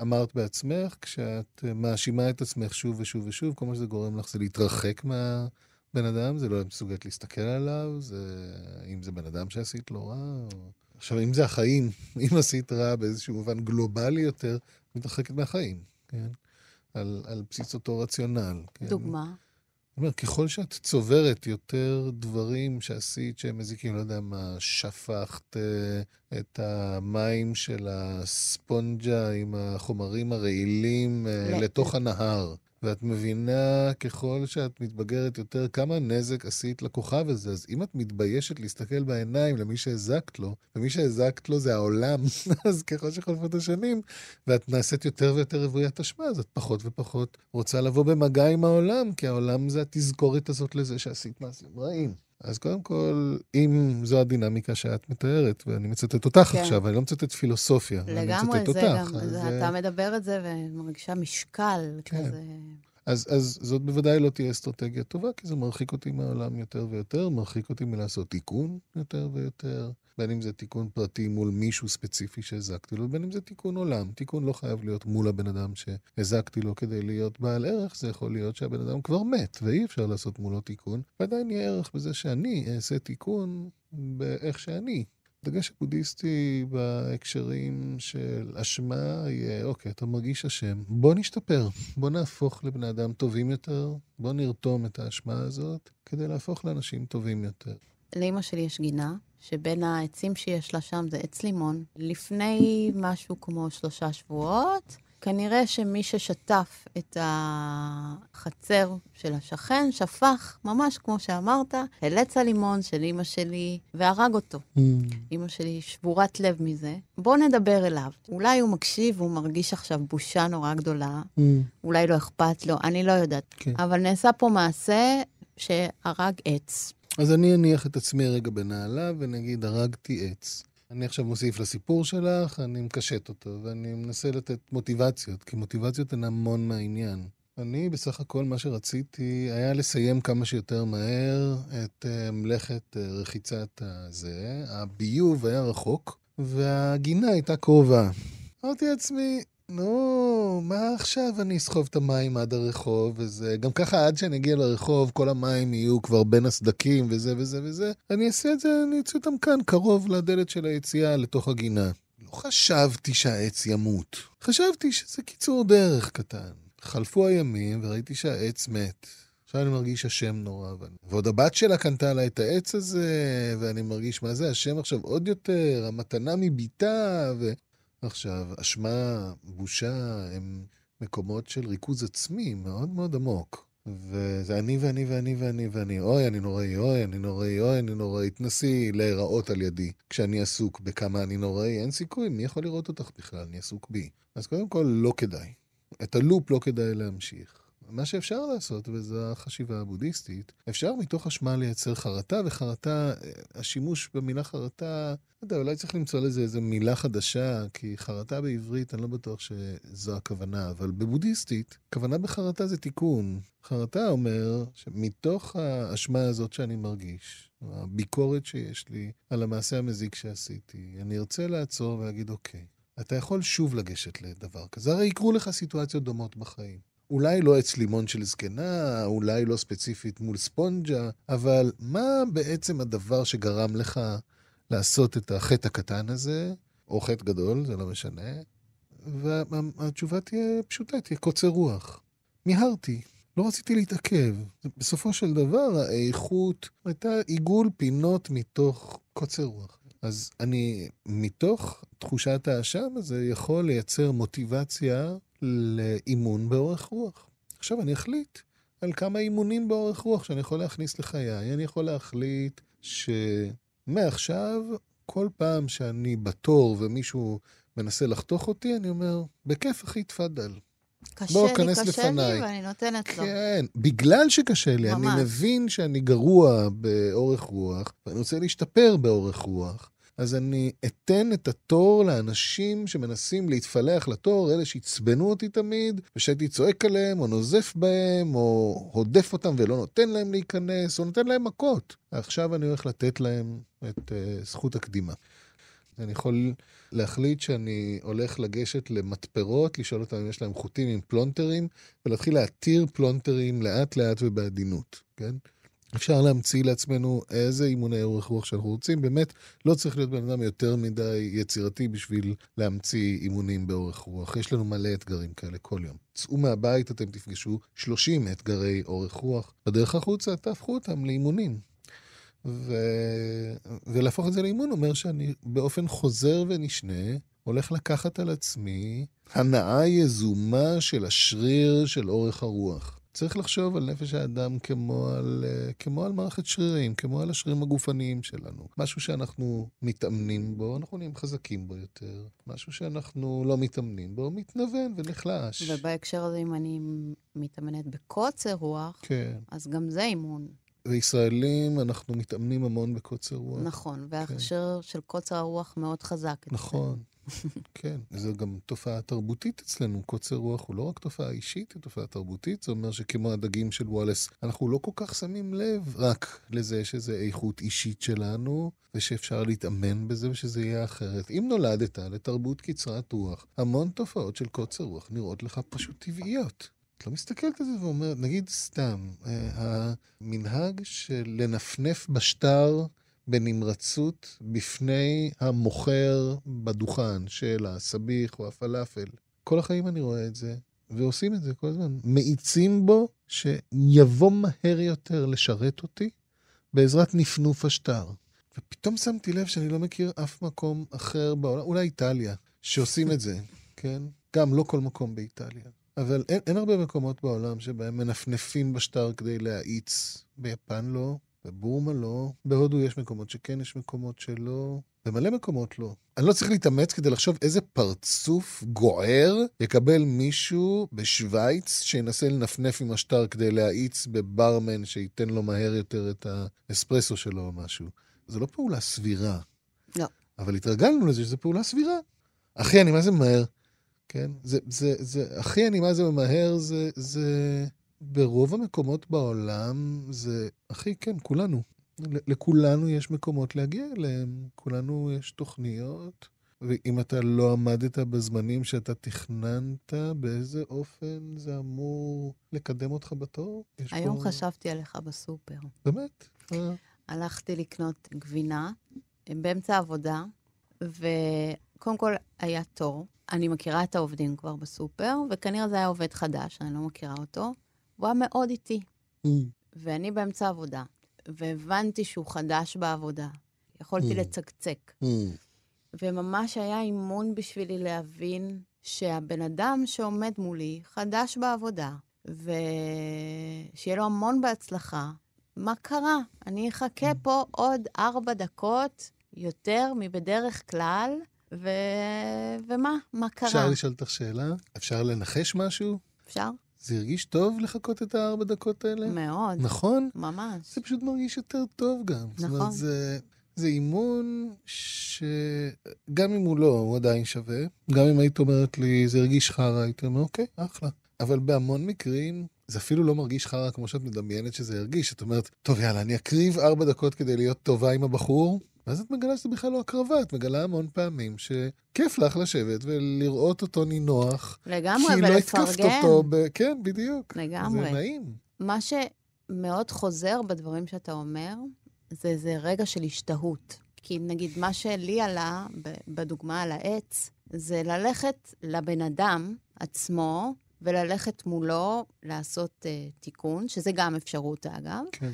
אמרת בעצמך, כשאת מאשימה את עצמך שוב ושוב ושוב, כל מה שזה גורם לך זה להתרחק מהבן אדם, זה לא מסוגלת להסתכל עליו, זה... אם זה בן אדם שעשית לא רע, או... עכשיו, אם זה החיים, אם עשית רע באיזשהו מובן גלובלי יותר, מתרחקת מהחיים, כן? על, על בסיס אותו רציונל. כן? דוגמה? אומר, ככל שאת צוברת יותר דברים שעשית שהם מזיקים, לא יודע מה, שפכת uh, את המים של הספונג'ה עם החומרים הרעילים uh, לתוך הנהר. ואת מבינה ככל שאת מתבגרת יותר כמה נזק עשית לכוכב הזה. אז אם את מתביישת להסתכל בעיניים למי שהזקת לו, ומי שהזקת לו זה העולם, אז ככל שחולפות השנים, ואת נעשית יותר ויותר רוויית אשמה, אז את פחות ופחות רוצה לבוא במגע עם העולם, כי העולם זה התזכורת הזאת לזה שעשית מעשים רעים. אז קודם כל, אם זו הדינמיקה שאת מתארת, ואני מצטט אותך כן. עכשיו, אני לא מצטט פילוסופיה, לגמרי, אני מצטט זה אותך. גם, אז... אתה מדבר את זה ומרגישה משקל כן. כזה. אז, אז זאת בוודאי לא תהיה אסטרטגיה טובה, כי זה מרחיק אותי מהעולם יותר ויותר, מרחיק אותי מלעשות תיקון יותר ויותר, בין אם זה תיקון פרטי מול מישהו ספציפי שהזקתי לו, בין אם זה תיקון עולם. תיקון לא חייב להיות מול הבן אדם שהזקתי לו כדי להיות בעל ערך, זה יכול להיות שהבן אדם כבר מת, ואי אפשר לעשות מולו תיקון, ועדיין יהיה ערך בזה שאני אעשה תיקון באיך שאני. הדגש הבודהיסטי בהקשרים של אשמה יהיה, אוקיי, אתה מרגיש אשם, בוא נשתפר, בוא נהפוך לבני אדם טובים יותר, בוא נרתום את האשמה הזאת כדי להפוך לאנשים טובים יותר. לאמא שלי יש גינה, שבין העצים שיש לה שם זה עץ לימון. לפני משהו כמו שלושה שבועות, כנראה שמי ששטף את החצר של השכן, שפך, ממש כמו שאמרת, אל עץ הלימון של אימא שלי, והרג אותו. Mm. אימא שלי שבורת לב מזה. בואו נדבר אליו. אולי הוא מקשיב והוא מרגיש עכשיו בושה נורא גדולה, mm. אולי לא אכפת לו, אני לא יודעת. כן. אבל נעשה פה מעשה שהרג עץ. אז אני אניח את עצמי רגע בנעליו ונגיד, הרגתי עץ. אני עכשיו מוסיף לסיפור שלך, אני מקשט אותו, ואני מנסה לתת מוטיבציות, כי מוטיבציות הן המון מהעניין. אני בסך הכל מה שרציתי היה לסיים כמה שיותר מהר את uh, מלאכת uh, רחיצת הזה. הביוב היה רחוק, והגינה הייתה קרובה. אמרתי לעצמי, נו, מה עכשיו אני אסחוב את המים עד הרחוב וזה? גם ככה עד שאני אגיע לרחוב, כל המים יהיו כבר בין הסדקים וזה וזה וזה. אני אעשה את זה, אני אצא אותם כאן, קרוב לדלת של היציאה, לתוך הגינה. לא חשבתי שהעץ ימות. חשבתי שזה קיצור דרך קטן. חלפו הימים וראיתי שהעץ מת. עכשיו אני מרגיש אשם נורא. ועוד הבת שלה קנתה לה את העץ הזה, ואני מרגיש, מה זה, אשם עכשיו עוד יותר, המתנה מביתה, ו... עכשיו, אשמה, בושה, הם מקומות של ריכוז עצמי מאוד מאוד עמוק. וזה אני ואני ואני ואני ואני, אוי, אני נוראי, אוי, אני נוראי, אוי, אני נוראי, תנסי להיראות על ידי. כשאני עסוק בכמה אני נוראי, אין סיכוי, מי יכול לראות אותך בכלל? אני עסוק בי. אז קודם כל, לא כדאי. את הלופ לא כדאי להמשיך. מה שאפשר לעשות, וזו החשיבה הבודהיסטית, אפשר מתוך אשמה לייצר חרטה, וחרטה, השימוש במילה חרטה, לא יודע, אולי צריך למצוא לזה איזו מילה חדשה, כי חרטה בעברית, אני לא בטוח שזו הכוונה, אבל בבודהיסטית, כוונה בחרטה זה תיקון. חרטה אומר שמתוך האשמה הזאת שאני מרגיש, הביקורת שיש לי על המעשה המזיק שעשיתי, אני ארצה לעצור ולהגיד, אוקיי, אתה יכול שוב לגשת לדבר כזה. הרי יקרו לך סיטואציות דומות בחיים. אולי לא עץ לימון של זקנה, אולי לא ספציפית מול ספונג'ה, אבל מה בעצם הדבר שגרם לך לעשות את החטא הקטן הזה, או חטא גדול, זה לא משנה, והתשובה תהיה פשוטה, תהיה קוצר רוח. מיהרתי, לא רציתי להתעכב. בסופו של דבר, האיכות הייתה עיגול פינות מתוך קוצר רוח. אז אני, מתוך תחושת האשם הזה, יכול לייצר מוטיבציה לאימון באורך רוח. עכשיו אני אחליט על כמה אימונים באורך רוח שאני יכול להכניס לחיי. אני יכול להחליט שמעכשיו, כל פעם שאני בתור ומישהו מנסה לחתוך אותי, אני אומר, בכיף אחי, תפאדל. קשה בוא, לי, קשה לפניי. לי, ואני נותנת לו. כן, בגלל שקשה לי, ממש. אני מבין שאני גרוע באורך רוח, ואני רוצה להשתפר באורך רוח. אז אני אתן את התור לאנשים שמנסים להתפלח לתור, אלה שעצבנו אותי תמיד, ושהייתי צועק עליהם, או נוזף בהם, או הודף אותם ולא נותן להם להיכנס, או נותן להם מכות. עכשיו אני הולך לתת להם את uh, זכות הקדימה. אני יכול להחליט שאני הולך לגשת למתפרות, לשאול אותם אם יש להם חוטים עם פלונטרים, ולהתחיל להתיר פלונטרים לאט-לאט ובעדינות, כן? אפשר להמציא לעצמנו איזה אימוני אורך רוח שאנחנו רוצים. באמת, לא צריך להיות בן אדם יותר מדי יצירתי בשביל להמציא אימונים באורך רוח. יש לנו מלא אתגרים כאלה כל יום. צאו מהבית, אתם תפגשו 30 אתגרי אורך רוח. בדרך החוצה, תהפכו אותם לאימונים. ו... ולהפוך את זה לאימון אומר שאני באופן חוזר ונשנה הולך לקחת על עצמי הנאה יזומה של השריר של אורך הרוח. צריך לחשוב על נפש האדם כמו על, כמו על מערכת שרירים, כמו על השרירים הגופניים שלנו. משהו שאנחנו מתאמנים בו, אנחנו נהיים חזקים בו יותר. משהו שאנחנו לא מתאמנים בו, מתנוון ונחלש. ובהקשר הזה, אם אני מתאמנת בקוצר רוח, כן. אז גם זה אימון. וישראלים, אנחנו מתאמנים המון בקוצר רוח. נכון, והקשר כן. של קוצר הרוח מאוד חזק. נכון, כן. זו גם תופעה תרבותית אצלנו. קוצר רוח הוא לא רק תופעה אישית, היא תופעה תרבותית. זה אומר שכמו הדגים של וואלס, אנחנו לא כל כך שמים לב רק לזה שזה איכות אישית שלנו, ושאפשר להתאמן בזה ושזה יהיה אחרת. אם נולדת לתרבות קצרת רוח, המון תופעות של קוצר רוח נראות לך פשוט טבעיות. את לא מסתכלת על זה ואומרת, נגיד סתם, אה, המנהג של לנפנף בשטר בנמרצות בפני המוכר בדוכן של הסביח או הפלאפל. כל החיים אני רואה את זה, ועושים את זה כל הזמן. מאיצים בו שיבוא מהר יותר לשרת אותי בעזרת נפנוף השטר. ופתאום שמתי לב שאני לא מכיר אף מקום אחר בעולם, אולי איטליה, שעושים את זה, כן? גם לא כל מקום באיטליה. אבל אין, אין הרבה מקומות בעולם שבהם מנפנפים בשטר כדי להאיץ. ביפן לא, בבורמה לא, בהודו יש מקומות שכן, יש מקומות שלא, במלא מקומות לא. אני לא צריך להתאמץ כדי לחשוב איזה פרצוף גוער יקבל מישהו בשוויץ שינסה לנפנף עם השטר כדי להאיץ בברמן שייתן לו מהר יותר את האספרסו שלו או משהו. זו לא פעולה סבירה. לא. אבל התרגלנו לזה שזו פעולה סבירה. אחי, אני מה זה מהר? כן? זה, זה, זה, אחי, אני מה זה ממהר, זה, זה, ברוב המקומות בעולם, זה, אחי, כן, כולנו. לכולנו יש מקומות להגיע אליהם, כולנו יש תוכניות, ואם אתה לא עמדת בזמנים שאתה תכננת, באיזה אופן זה אמור לקדם אותך בתור? היום פה... חשבתי עליך בסופר. באמת? הלכתי לקנות גבינה באמצע העבודה, וקודם כל היה תור. אני מכירה את העובדים כבר בסופר, וכנראה זה היה עובד חדש, אני לא מכירה אותו. הוא היה מאוד איטי. Mm. ואני באמצע עבודה, והבנתי שהוא חדש בעבודה. יכולתי mm. לצקצק. Mm. וממש היה אימון בשבילי להבין שהבן אדם שעומד מולי חדש בעבודה, ושיהיה לו המון בהצלחה. מה קרה? אני אחכה mm. פה עוד ארבע דקות יותר מבדרך כלל, ו... ומה? מה קרה? אפשר לשאול אותך שאלה? אפשר לנחש משהו? אפשר. זה הרגיש טוב לחכות את הארבע דקות האלה? מאוד. נכון? ממש. זה פשוט מרגיש יותר טוב גם. נכון. זאת אומרת, זה, זה אימון שגם אם הוא לא, הוא עדיין שווה. גם אם היית אומרת לי, זה הרגיש חרא, הייתי אומר, אוקיי, אחלה. אבל בהמון מקרים, זה אפילו לא מרגיש חרא כמו שאת מדמיינת שזה ירגיש. את אומרת, טוב, יאללה, אני אקריב ארבע דקות כדי להיות טובה עם הבחור, ואז את מגלה שזה בכלל לא הקרבה, את מגלה המון פעמים שכיף לך לשבת ולראות אותו נינוח. לגמרי, ולפרגן. כי לא התקפת אותו ב... כן, בדיוק. לגמרי. זה נעים. מה שמאוד חוזר בדברים שאתה אומר, זה איזה רגע של השתהות. כי נגיד, מה שלי עלה, בדוגמה על העץ, זה ללכת לבן אדם עצמו, וללכת מולו לעשות uh, תיקון, שזה גם אפשרות, אגב. כן.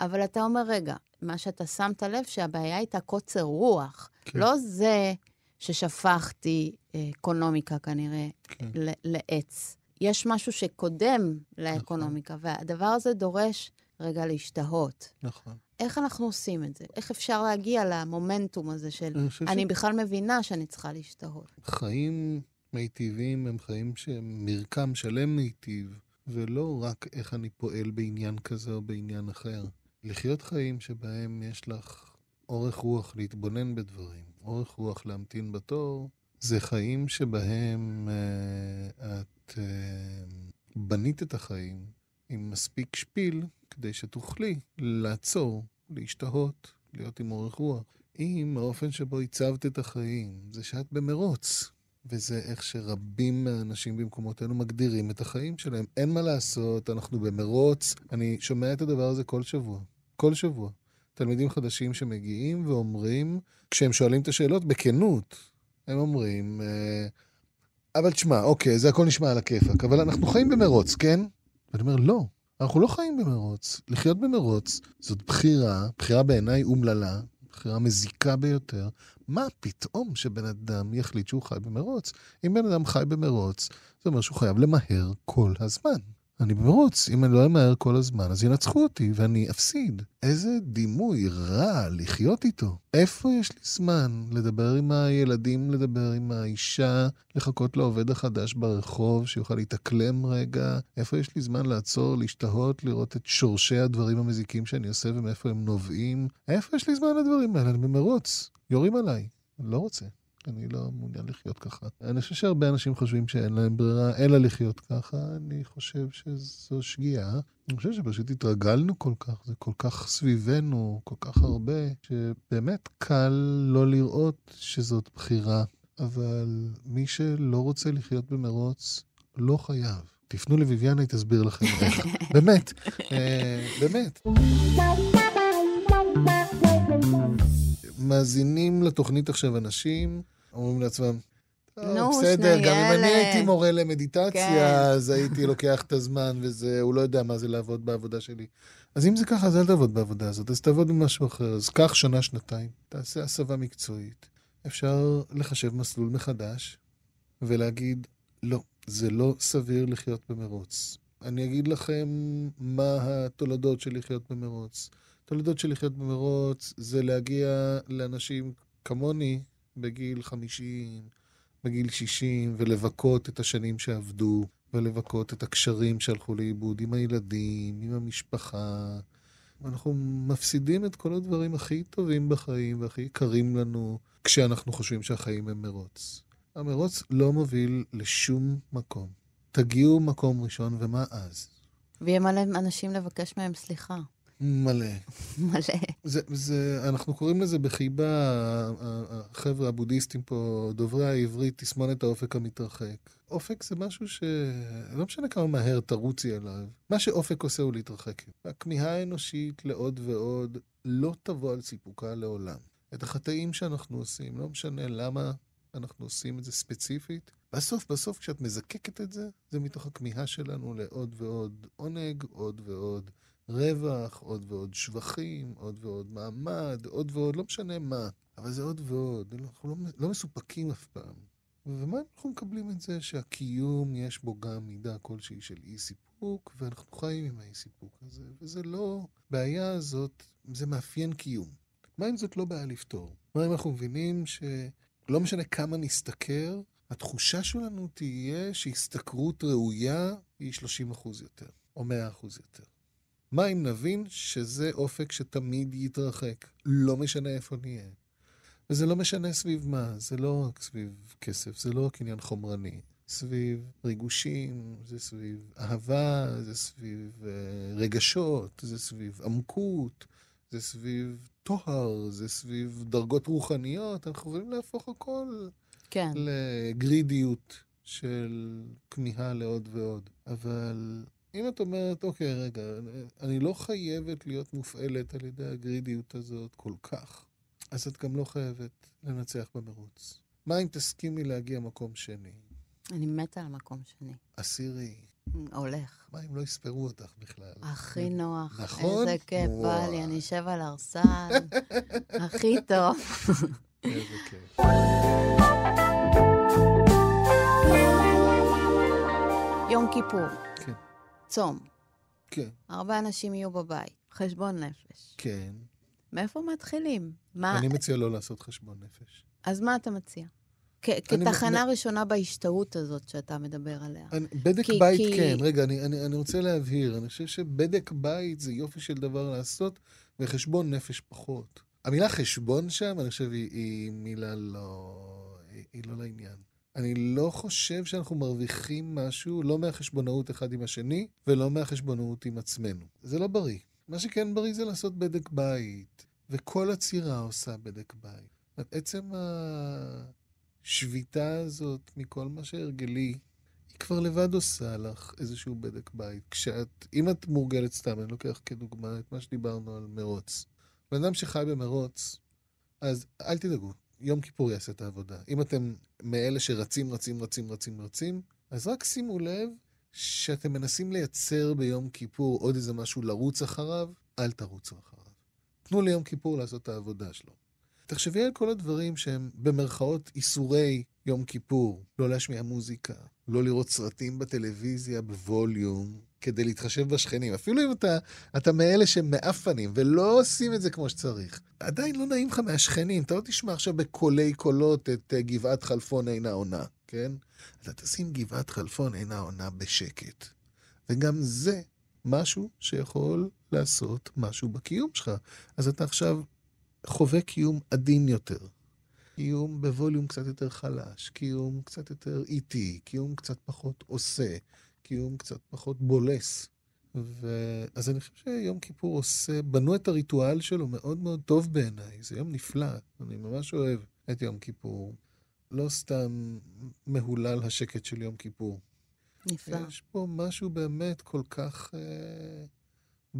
אבל אתה אומר, רגע, מה שאתה שמת לב, שהבעיה הייתה קוצר רוח. כן. לא זה ששפכתי אקונומיקה כנראה כן. לעץ. יש משהו שקודם לאקונומיקה, נכון. והדבר הזה דורש רגע להשתהות. נכון. איך אנחנו עושים את זה? איך אפשר להגיע למומנטום הזה של אני, אני ש... בכלל מבינה שאני צריכה להשתהות? חיים מיטיבים הם חיים שמרקם שלם מיטיב, ולא רק איך אני פועל בעניין כזה או בעניין אחר. לחיות חיים שבהם יש לך אורך רוח להתבונן בדברים, אורך רוח להמתין בתור, זה חיים שבהם אה, את אה, בנית את החיים עם מספיק שפיל כדי שתוכלי לעצור, להשתהות, להיות עם אורך רוח. אם האופן שבו הצבת את החיים זה שאת במרוץ, וזה איך שרבים מהאנשים במקומותינו מגדירים את החיים שלהם. אין מה לעשות, אנחנו במרוץ. אני שומע את הדבר הזה כל שבוע. כל שבוע. תלמידים חדשים שמגיעים ואומרים, כשהם שואלים את השאלות בכנות, הם אומרים, אה, אבל תשמע, אוקיי, זה הכל נשמע על הכיפאק, אבל אנחנו חיים במרוץ, כן? ואני אומר, לא, אנחנו לא חיים במרוץ. לחיות במרוץ זאת בחירה, בחירה בעיניי אומללה, בחירה מזיקה ביותר. מה פתאום שבן אדם יחליט שהוא חי במרוץ? אם בן אדם חי במרוץ, זה אומר שהוא חייב למהר כל הזמן. אני במרוץ, אם אני לא אמהר כל הזמן, אז ינצחו אותי ואני אפסיד. איזה דימוי רע לחיות איתו. איפה יש לי זמן לדבר עם הילדים, לדבר עם האישה, לחכות לעובד החדש ברחוב, שיוכל להתאקלם רגע? איפה יש לי זמן לעצור, להשתהות, לראות את שורשי הדברים המזיקים שאני עושה ומאיפה הם נובעים? איפה יש לי זמן לדברים האלה? אני במרוץ. יורים עליי. אני לא רוצה. אני לא מעוניין לחיות ככה. אני חושב שהרבה אנשים חושבים שאין להם ברירה אלא לחיות ככה. אני חושב שזו שגיאה. אני חושב שפשוט התרגלנו כל כך, זה כל כך סביבנו, כל כך הרבה, שבאמת קל לא לראות שזאת בחירה. אבל מי שלא רוצה לחיות במרוץ, לא חייב. תפנו לביביאנה, היא תסביר לכם איך. באמת, אה, באמת. מאזינים לתוכנית עכשיו אנשים, אומרים לעצמם, נו, בסדר, גם אם אני. הייתי מורה למדיטציה, כן. אז הייתי לוקח את הזמן וזה, הוא לא יודע מה זה לעבוד בעבודה שלי. אז אם זה ככה, אז אל תעבוד בעבודה הזאת, אז תעבוד במשהו אחר. אז קח שנה, שנתיים, תעשה הסבה מקצועית. אפשר לחשב מסלול מחדש ולהגיד, לא, זה לא סביר לחיות במרוץ. אני אגיד לכם מה התולדות של לחיות במרוץ. תולדות של לחיות במרוץ זה להגיע לאנשים כמוני בגיל 50, בגיל 60, ולבכות את השנים שעבדו, ולבכות את הקשרים שהלכו לאיבוד עם הילדים, עם המשפחה. אנחנו מפסידים את כל הדברים הכי טובים בחיים והכי יקרים לנו כשאנחנו חושבים שהחיים הם מרוץ. המרוץ לא מוביל לשום מקום. תגיעו מקום ראשון, ומה אז? ויהיה מלא אנשים לבקש מהם סליחה. מלא. מלא. זה, זה, אנחנו קוראים לזה בחיבה, החבר'ה הבודהיסטים פה, דוברי העברית, תסמונת האופק המתרחק. אופק זה משהו ש... לא משנה כמה מהר תרוצי אליו, מה שאופק עושה הוא להתרחק. הכמיהה האנושית לעוד ועוד לא תבוא על סיפוקה לעולם. את החטאים שאנחנו עושים, לא משנה למה אנחנו עושים את זה ספציפית, בסוף, בסוף, כשאת מזקקת את זה, זה מתוך הכמיהה שלנו לעוד ועוד עונג, עוד ועוד רווח, עוד ועוד שבחים, עוד ועוד מעמד, עוד ועוד, לא משנה מה. אבל זה עוד ועוד, אנחנו לא, לא מסופקים אף פעם. ומה אנחנו מקבלים את זה שהקיום יש בו גם מידה כלשהי של אי סיפוק, ואנחנו חיים עם האי סיפוק הזה, וזה לא... בעיה הזאת, זה מאפיין קיום. מה אם זאת לא בעיה לפתור? מה אם אנחנו מבינים שלא משנה כמה נסתכר, התחושה שלנו תהיה שהשתכרות ראויה היא 30% יותר, או 100% יותר. מה אם נבין שזה אופק שתמיד יתרחק, לא משנה איפה נהיה. וזה לא משנה סביב מה, זה לא רק סביב כסף, זה לא רק עניין חומרני. סביב ריגושים, זה סביב אהבה, זה סביב uh, רגשות, זה סביב עמקות, זה סביב טוהר, זה סביב דרגות רוחניות. אנחנו יכולים להפוך הכל כן. לגרידיות של כמיהה לעוד ועוד. אבל אם את אומרת, אוקיי, רגע, אני לא חייבת להיות מופעלת על ידי הגרידיות הזאת כל כך, אז את גם לא חייבת לנצח במרוץ. מה אם תסכימי להגיע מקום שני? אני מתה על מקום שני. עשירי. הולך. מה אם לא יספרו אותך בכלל? הכי נוח. נכון? איזה כיף, בא. לי, אני אשב על ארסל. הכי טוב. איזה כיף. יום כיפור, צום. כן, הרבה אנשים יהיו בבית. חשבון נפש. כן. מאיפה מתחילים? מה... אני מציע לא לעשות חשבון נפש. אז מה אתה מציע? אני כתחנה מפנה- ראשונה בהשתהות הזאת שאתה מדבר עליה. אני, בדק כי- בית כי- כן. רגע, אני, אני, אני רוצה להבהיר. אני חושב שבדק בית זה יופי של דבר לעשות, וחשבון נפש פחות. המילה חשבון שם, אני חושב, היא, היא מילה לא... היא, היא לא לעניין. אני לא חושב שאנחנו מרוויחים משהו, לא מהחשבונאות אחד עם השני, ולא מהחשבונאות עם עצמנו. זה לא בריא. מה שכן בריא זה לעשות בדק בית, וכל עצירה עושה בדק בית. עצם השביתה הזאת מכל מה שהרגלי, היא כבר לבד עושה לך איזשהו בדק בית. כשאת, אם את מורגלת סתם, אני לוקח כדוגמה את מה שדיברנו על מרוץ. בן אדם שחי במרוץ, אז אל תדאגו, יום כיפור יעשה את העבודה. אם אתם מאלה שרצים, רצים, רצים, רצים, רצים, אז רק שימו לב שאתם מנסים לייצר ביום כיפור עוד איזה משהו לרוץ אחריו, אל תרוצו אחריו. תנו ליום כיפור לעשות את העבודה שלו. תחשבי על כל הדברים שהם במרכאות איסורי יום כיפור. לא להשמיע מוזיקה, לא לראות סרטים בטלוויזיה בווליום, כדי להתחשב בשכנים. אפילו אם אתה, אתה מאלה שמאפנים ולא עושים את זה כמו שצריך. עדיין לא נעים לך מהשכנים, אתה לא תשמע עכשיו בקולי קולות את uh, גבעת חלפון אינה עונה, כן? אתה תשים גבעת חלפון אינה עונה בשקט. וגם זה משהו שיכול לעשות משהו בקיום שלך. אז אתה עכשיו חווה קיום עדין יותר. קיום בווליום קצת יותר חלש, קיום קצת יותר איטי, קיום קצת פחות עושה, קיום קצת פחות בולס. ו... אז אני חושב שיום כיפור עושה, בנו את הריטואל שלו מאוד מאוד טוב בעיניי. זה יום נפלא, אני ממש אוהב את יום כיפור. לא סתם מהולל השקט של יום כיפור. נפלא. יש פה משהו באמת כל כך... אה,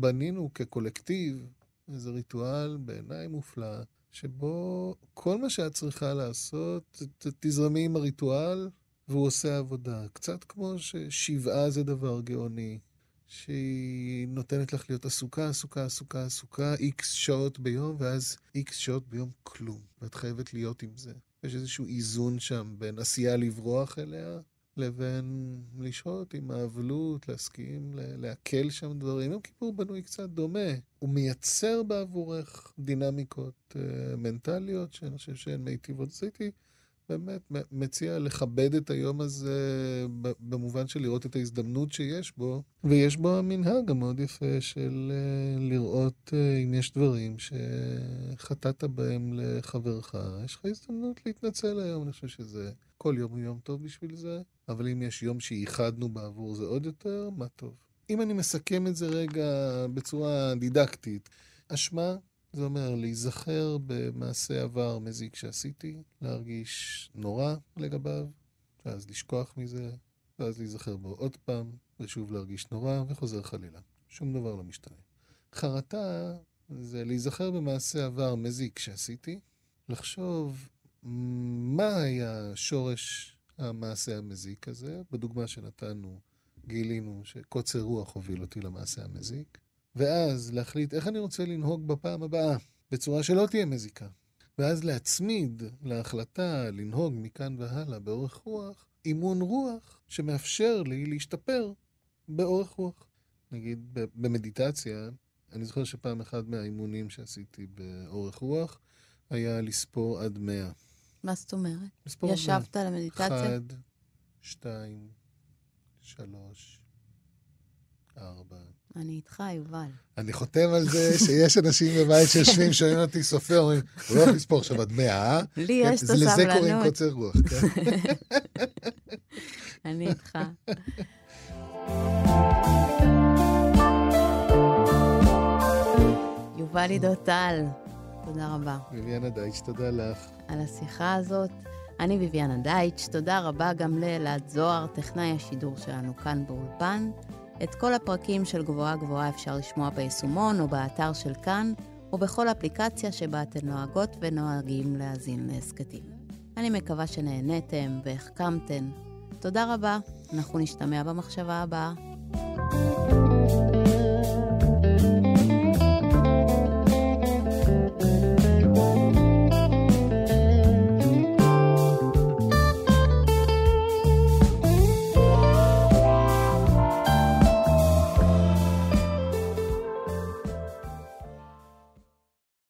בנינו כקולקטיב איזה ריטואל בעיניי מופלא, שבו כל מה שאת צריכה לעשות, תזרמי עם הריטואל, והוא עושה עבודה. קצת כמו ששבעה זה דבר גאוני, שהיא נותנת לך להיות עסוקה, עסוקה, עסוקה, עסוקה, איקס שעות ביום, ואז איקס שעות ביום כלום. ואת חייבת להיות עם זה. יש איזשהו איזון שם בין עשייה לברוח אליה, לבין לשהות עם האבלות, להסכים, לעכל שם דברים. יום כיפור בנוי קצת דומה. הוא מייצר בעבורך דינמיקות uh, מנטליות, שאני חושב שהן מיטיבות. אז הייתי באמת מציע לכבד את היום הזה במובן של לראות את ההזדמנות שיש בו, ויש בו המנהג המאוד יפה של uh, לראות uh, אם יש דברים שחטאת בהם לחברך. יש לך הזדמנות להתנצל היום, אני חושב שזה... כל יום הוא יום טוב בשביל זה, אבל אם יש יום שייחדנו בעבור זה עוד יותר, מה טוב. אם אני מסכם את זה רגע בצורה דידקטית, אשמה זה אומר להיזכר במעשה עבר מזיק שעשיתי, להרגיש נורא לגביו, ואז לשכוח מזה, ואז להיזכר בו עוד פעם, ושוב להרגיש נורא, וחוזר חלילה. שום דבר לא משתנה. חרטה זה להיזכר במעשה עבר מזיק שעשיתי, לחשוב מה היה שורש המעשה המזיק הזה? בדוגמה שנתנו, גילינו שקוצר רוח הוביל אותי למעשה המזיק, ואז להחליט איך אני רוצה לנהוג בפעם הבאה, בצורה שלא תהיה מזיקה. ואז להצמיד להחלטה לנהוג מכאן והלאה באורך רוח, אימון רוח שמאפשר לי להשתפר באורך רוח. נגיד במדיטציה, אני זוכר שפעם אחד מהאימונים שעשיתי באורך רוח היה לספור עד מאה. מה זאת אומרת? מספור ישבת על המדיטציה? אחד, שתיים, שלוש, ארבע. אני איתך, יובל. אני חותם על זה שיש אנשים בבית שיושבים, שומעים אותי סופר, אומרים, הוא לא יכול לספור עכשיו עד מאה, אה? לי יש את הסבלנות. לזה קוראים קוצר רוח, כן? אני איתך. יובל עידו טל, תודה רבה. ביביאנה דייטש, תודה לך. על השיחה הזאת. אני ביביאנה דייטש, תודה רבה גם לאלעד זוהר, טכנאי השידור שלנו כאן באולפן. את כל הפרקים של גבוהה גבוהה אפשר לשמוע ביישומון או באתר של כאן, או בכל אפליקציה שבה אתן נוהגות ונוהגים להאזין להסכתים. אני מקווה שנהניתם והחכמתן. תודה רבה, אנחנו נשתמע במחשבה הבאה.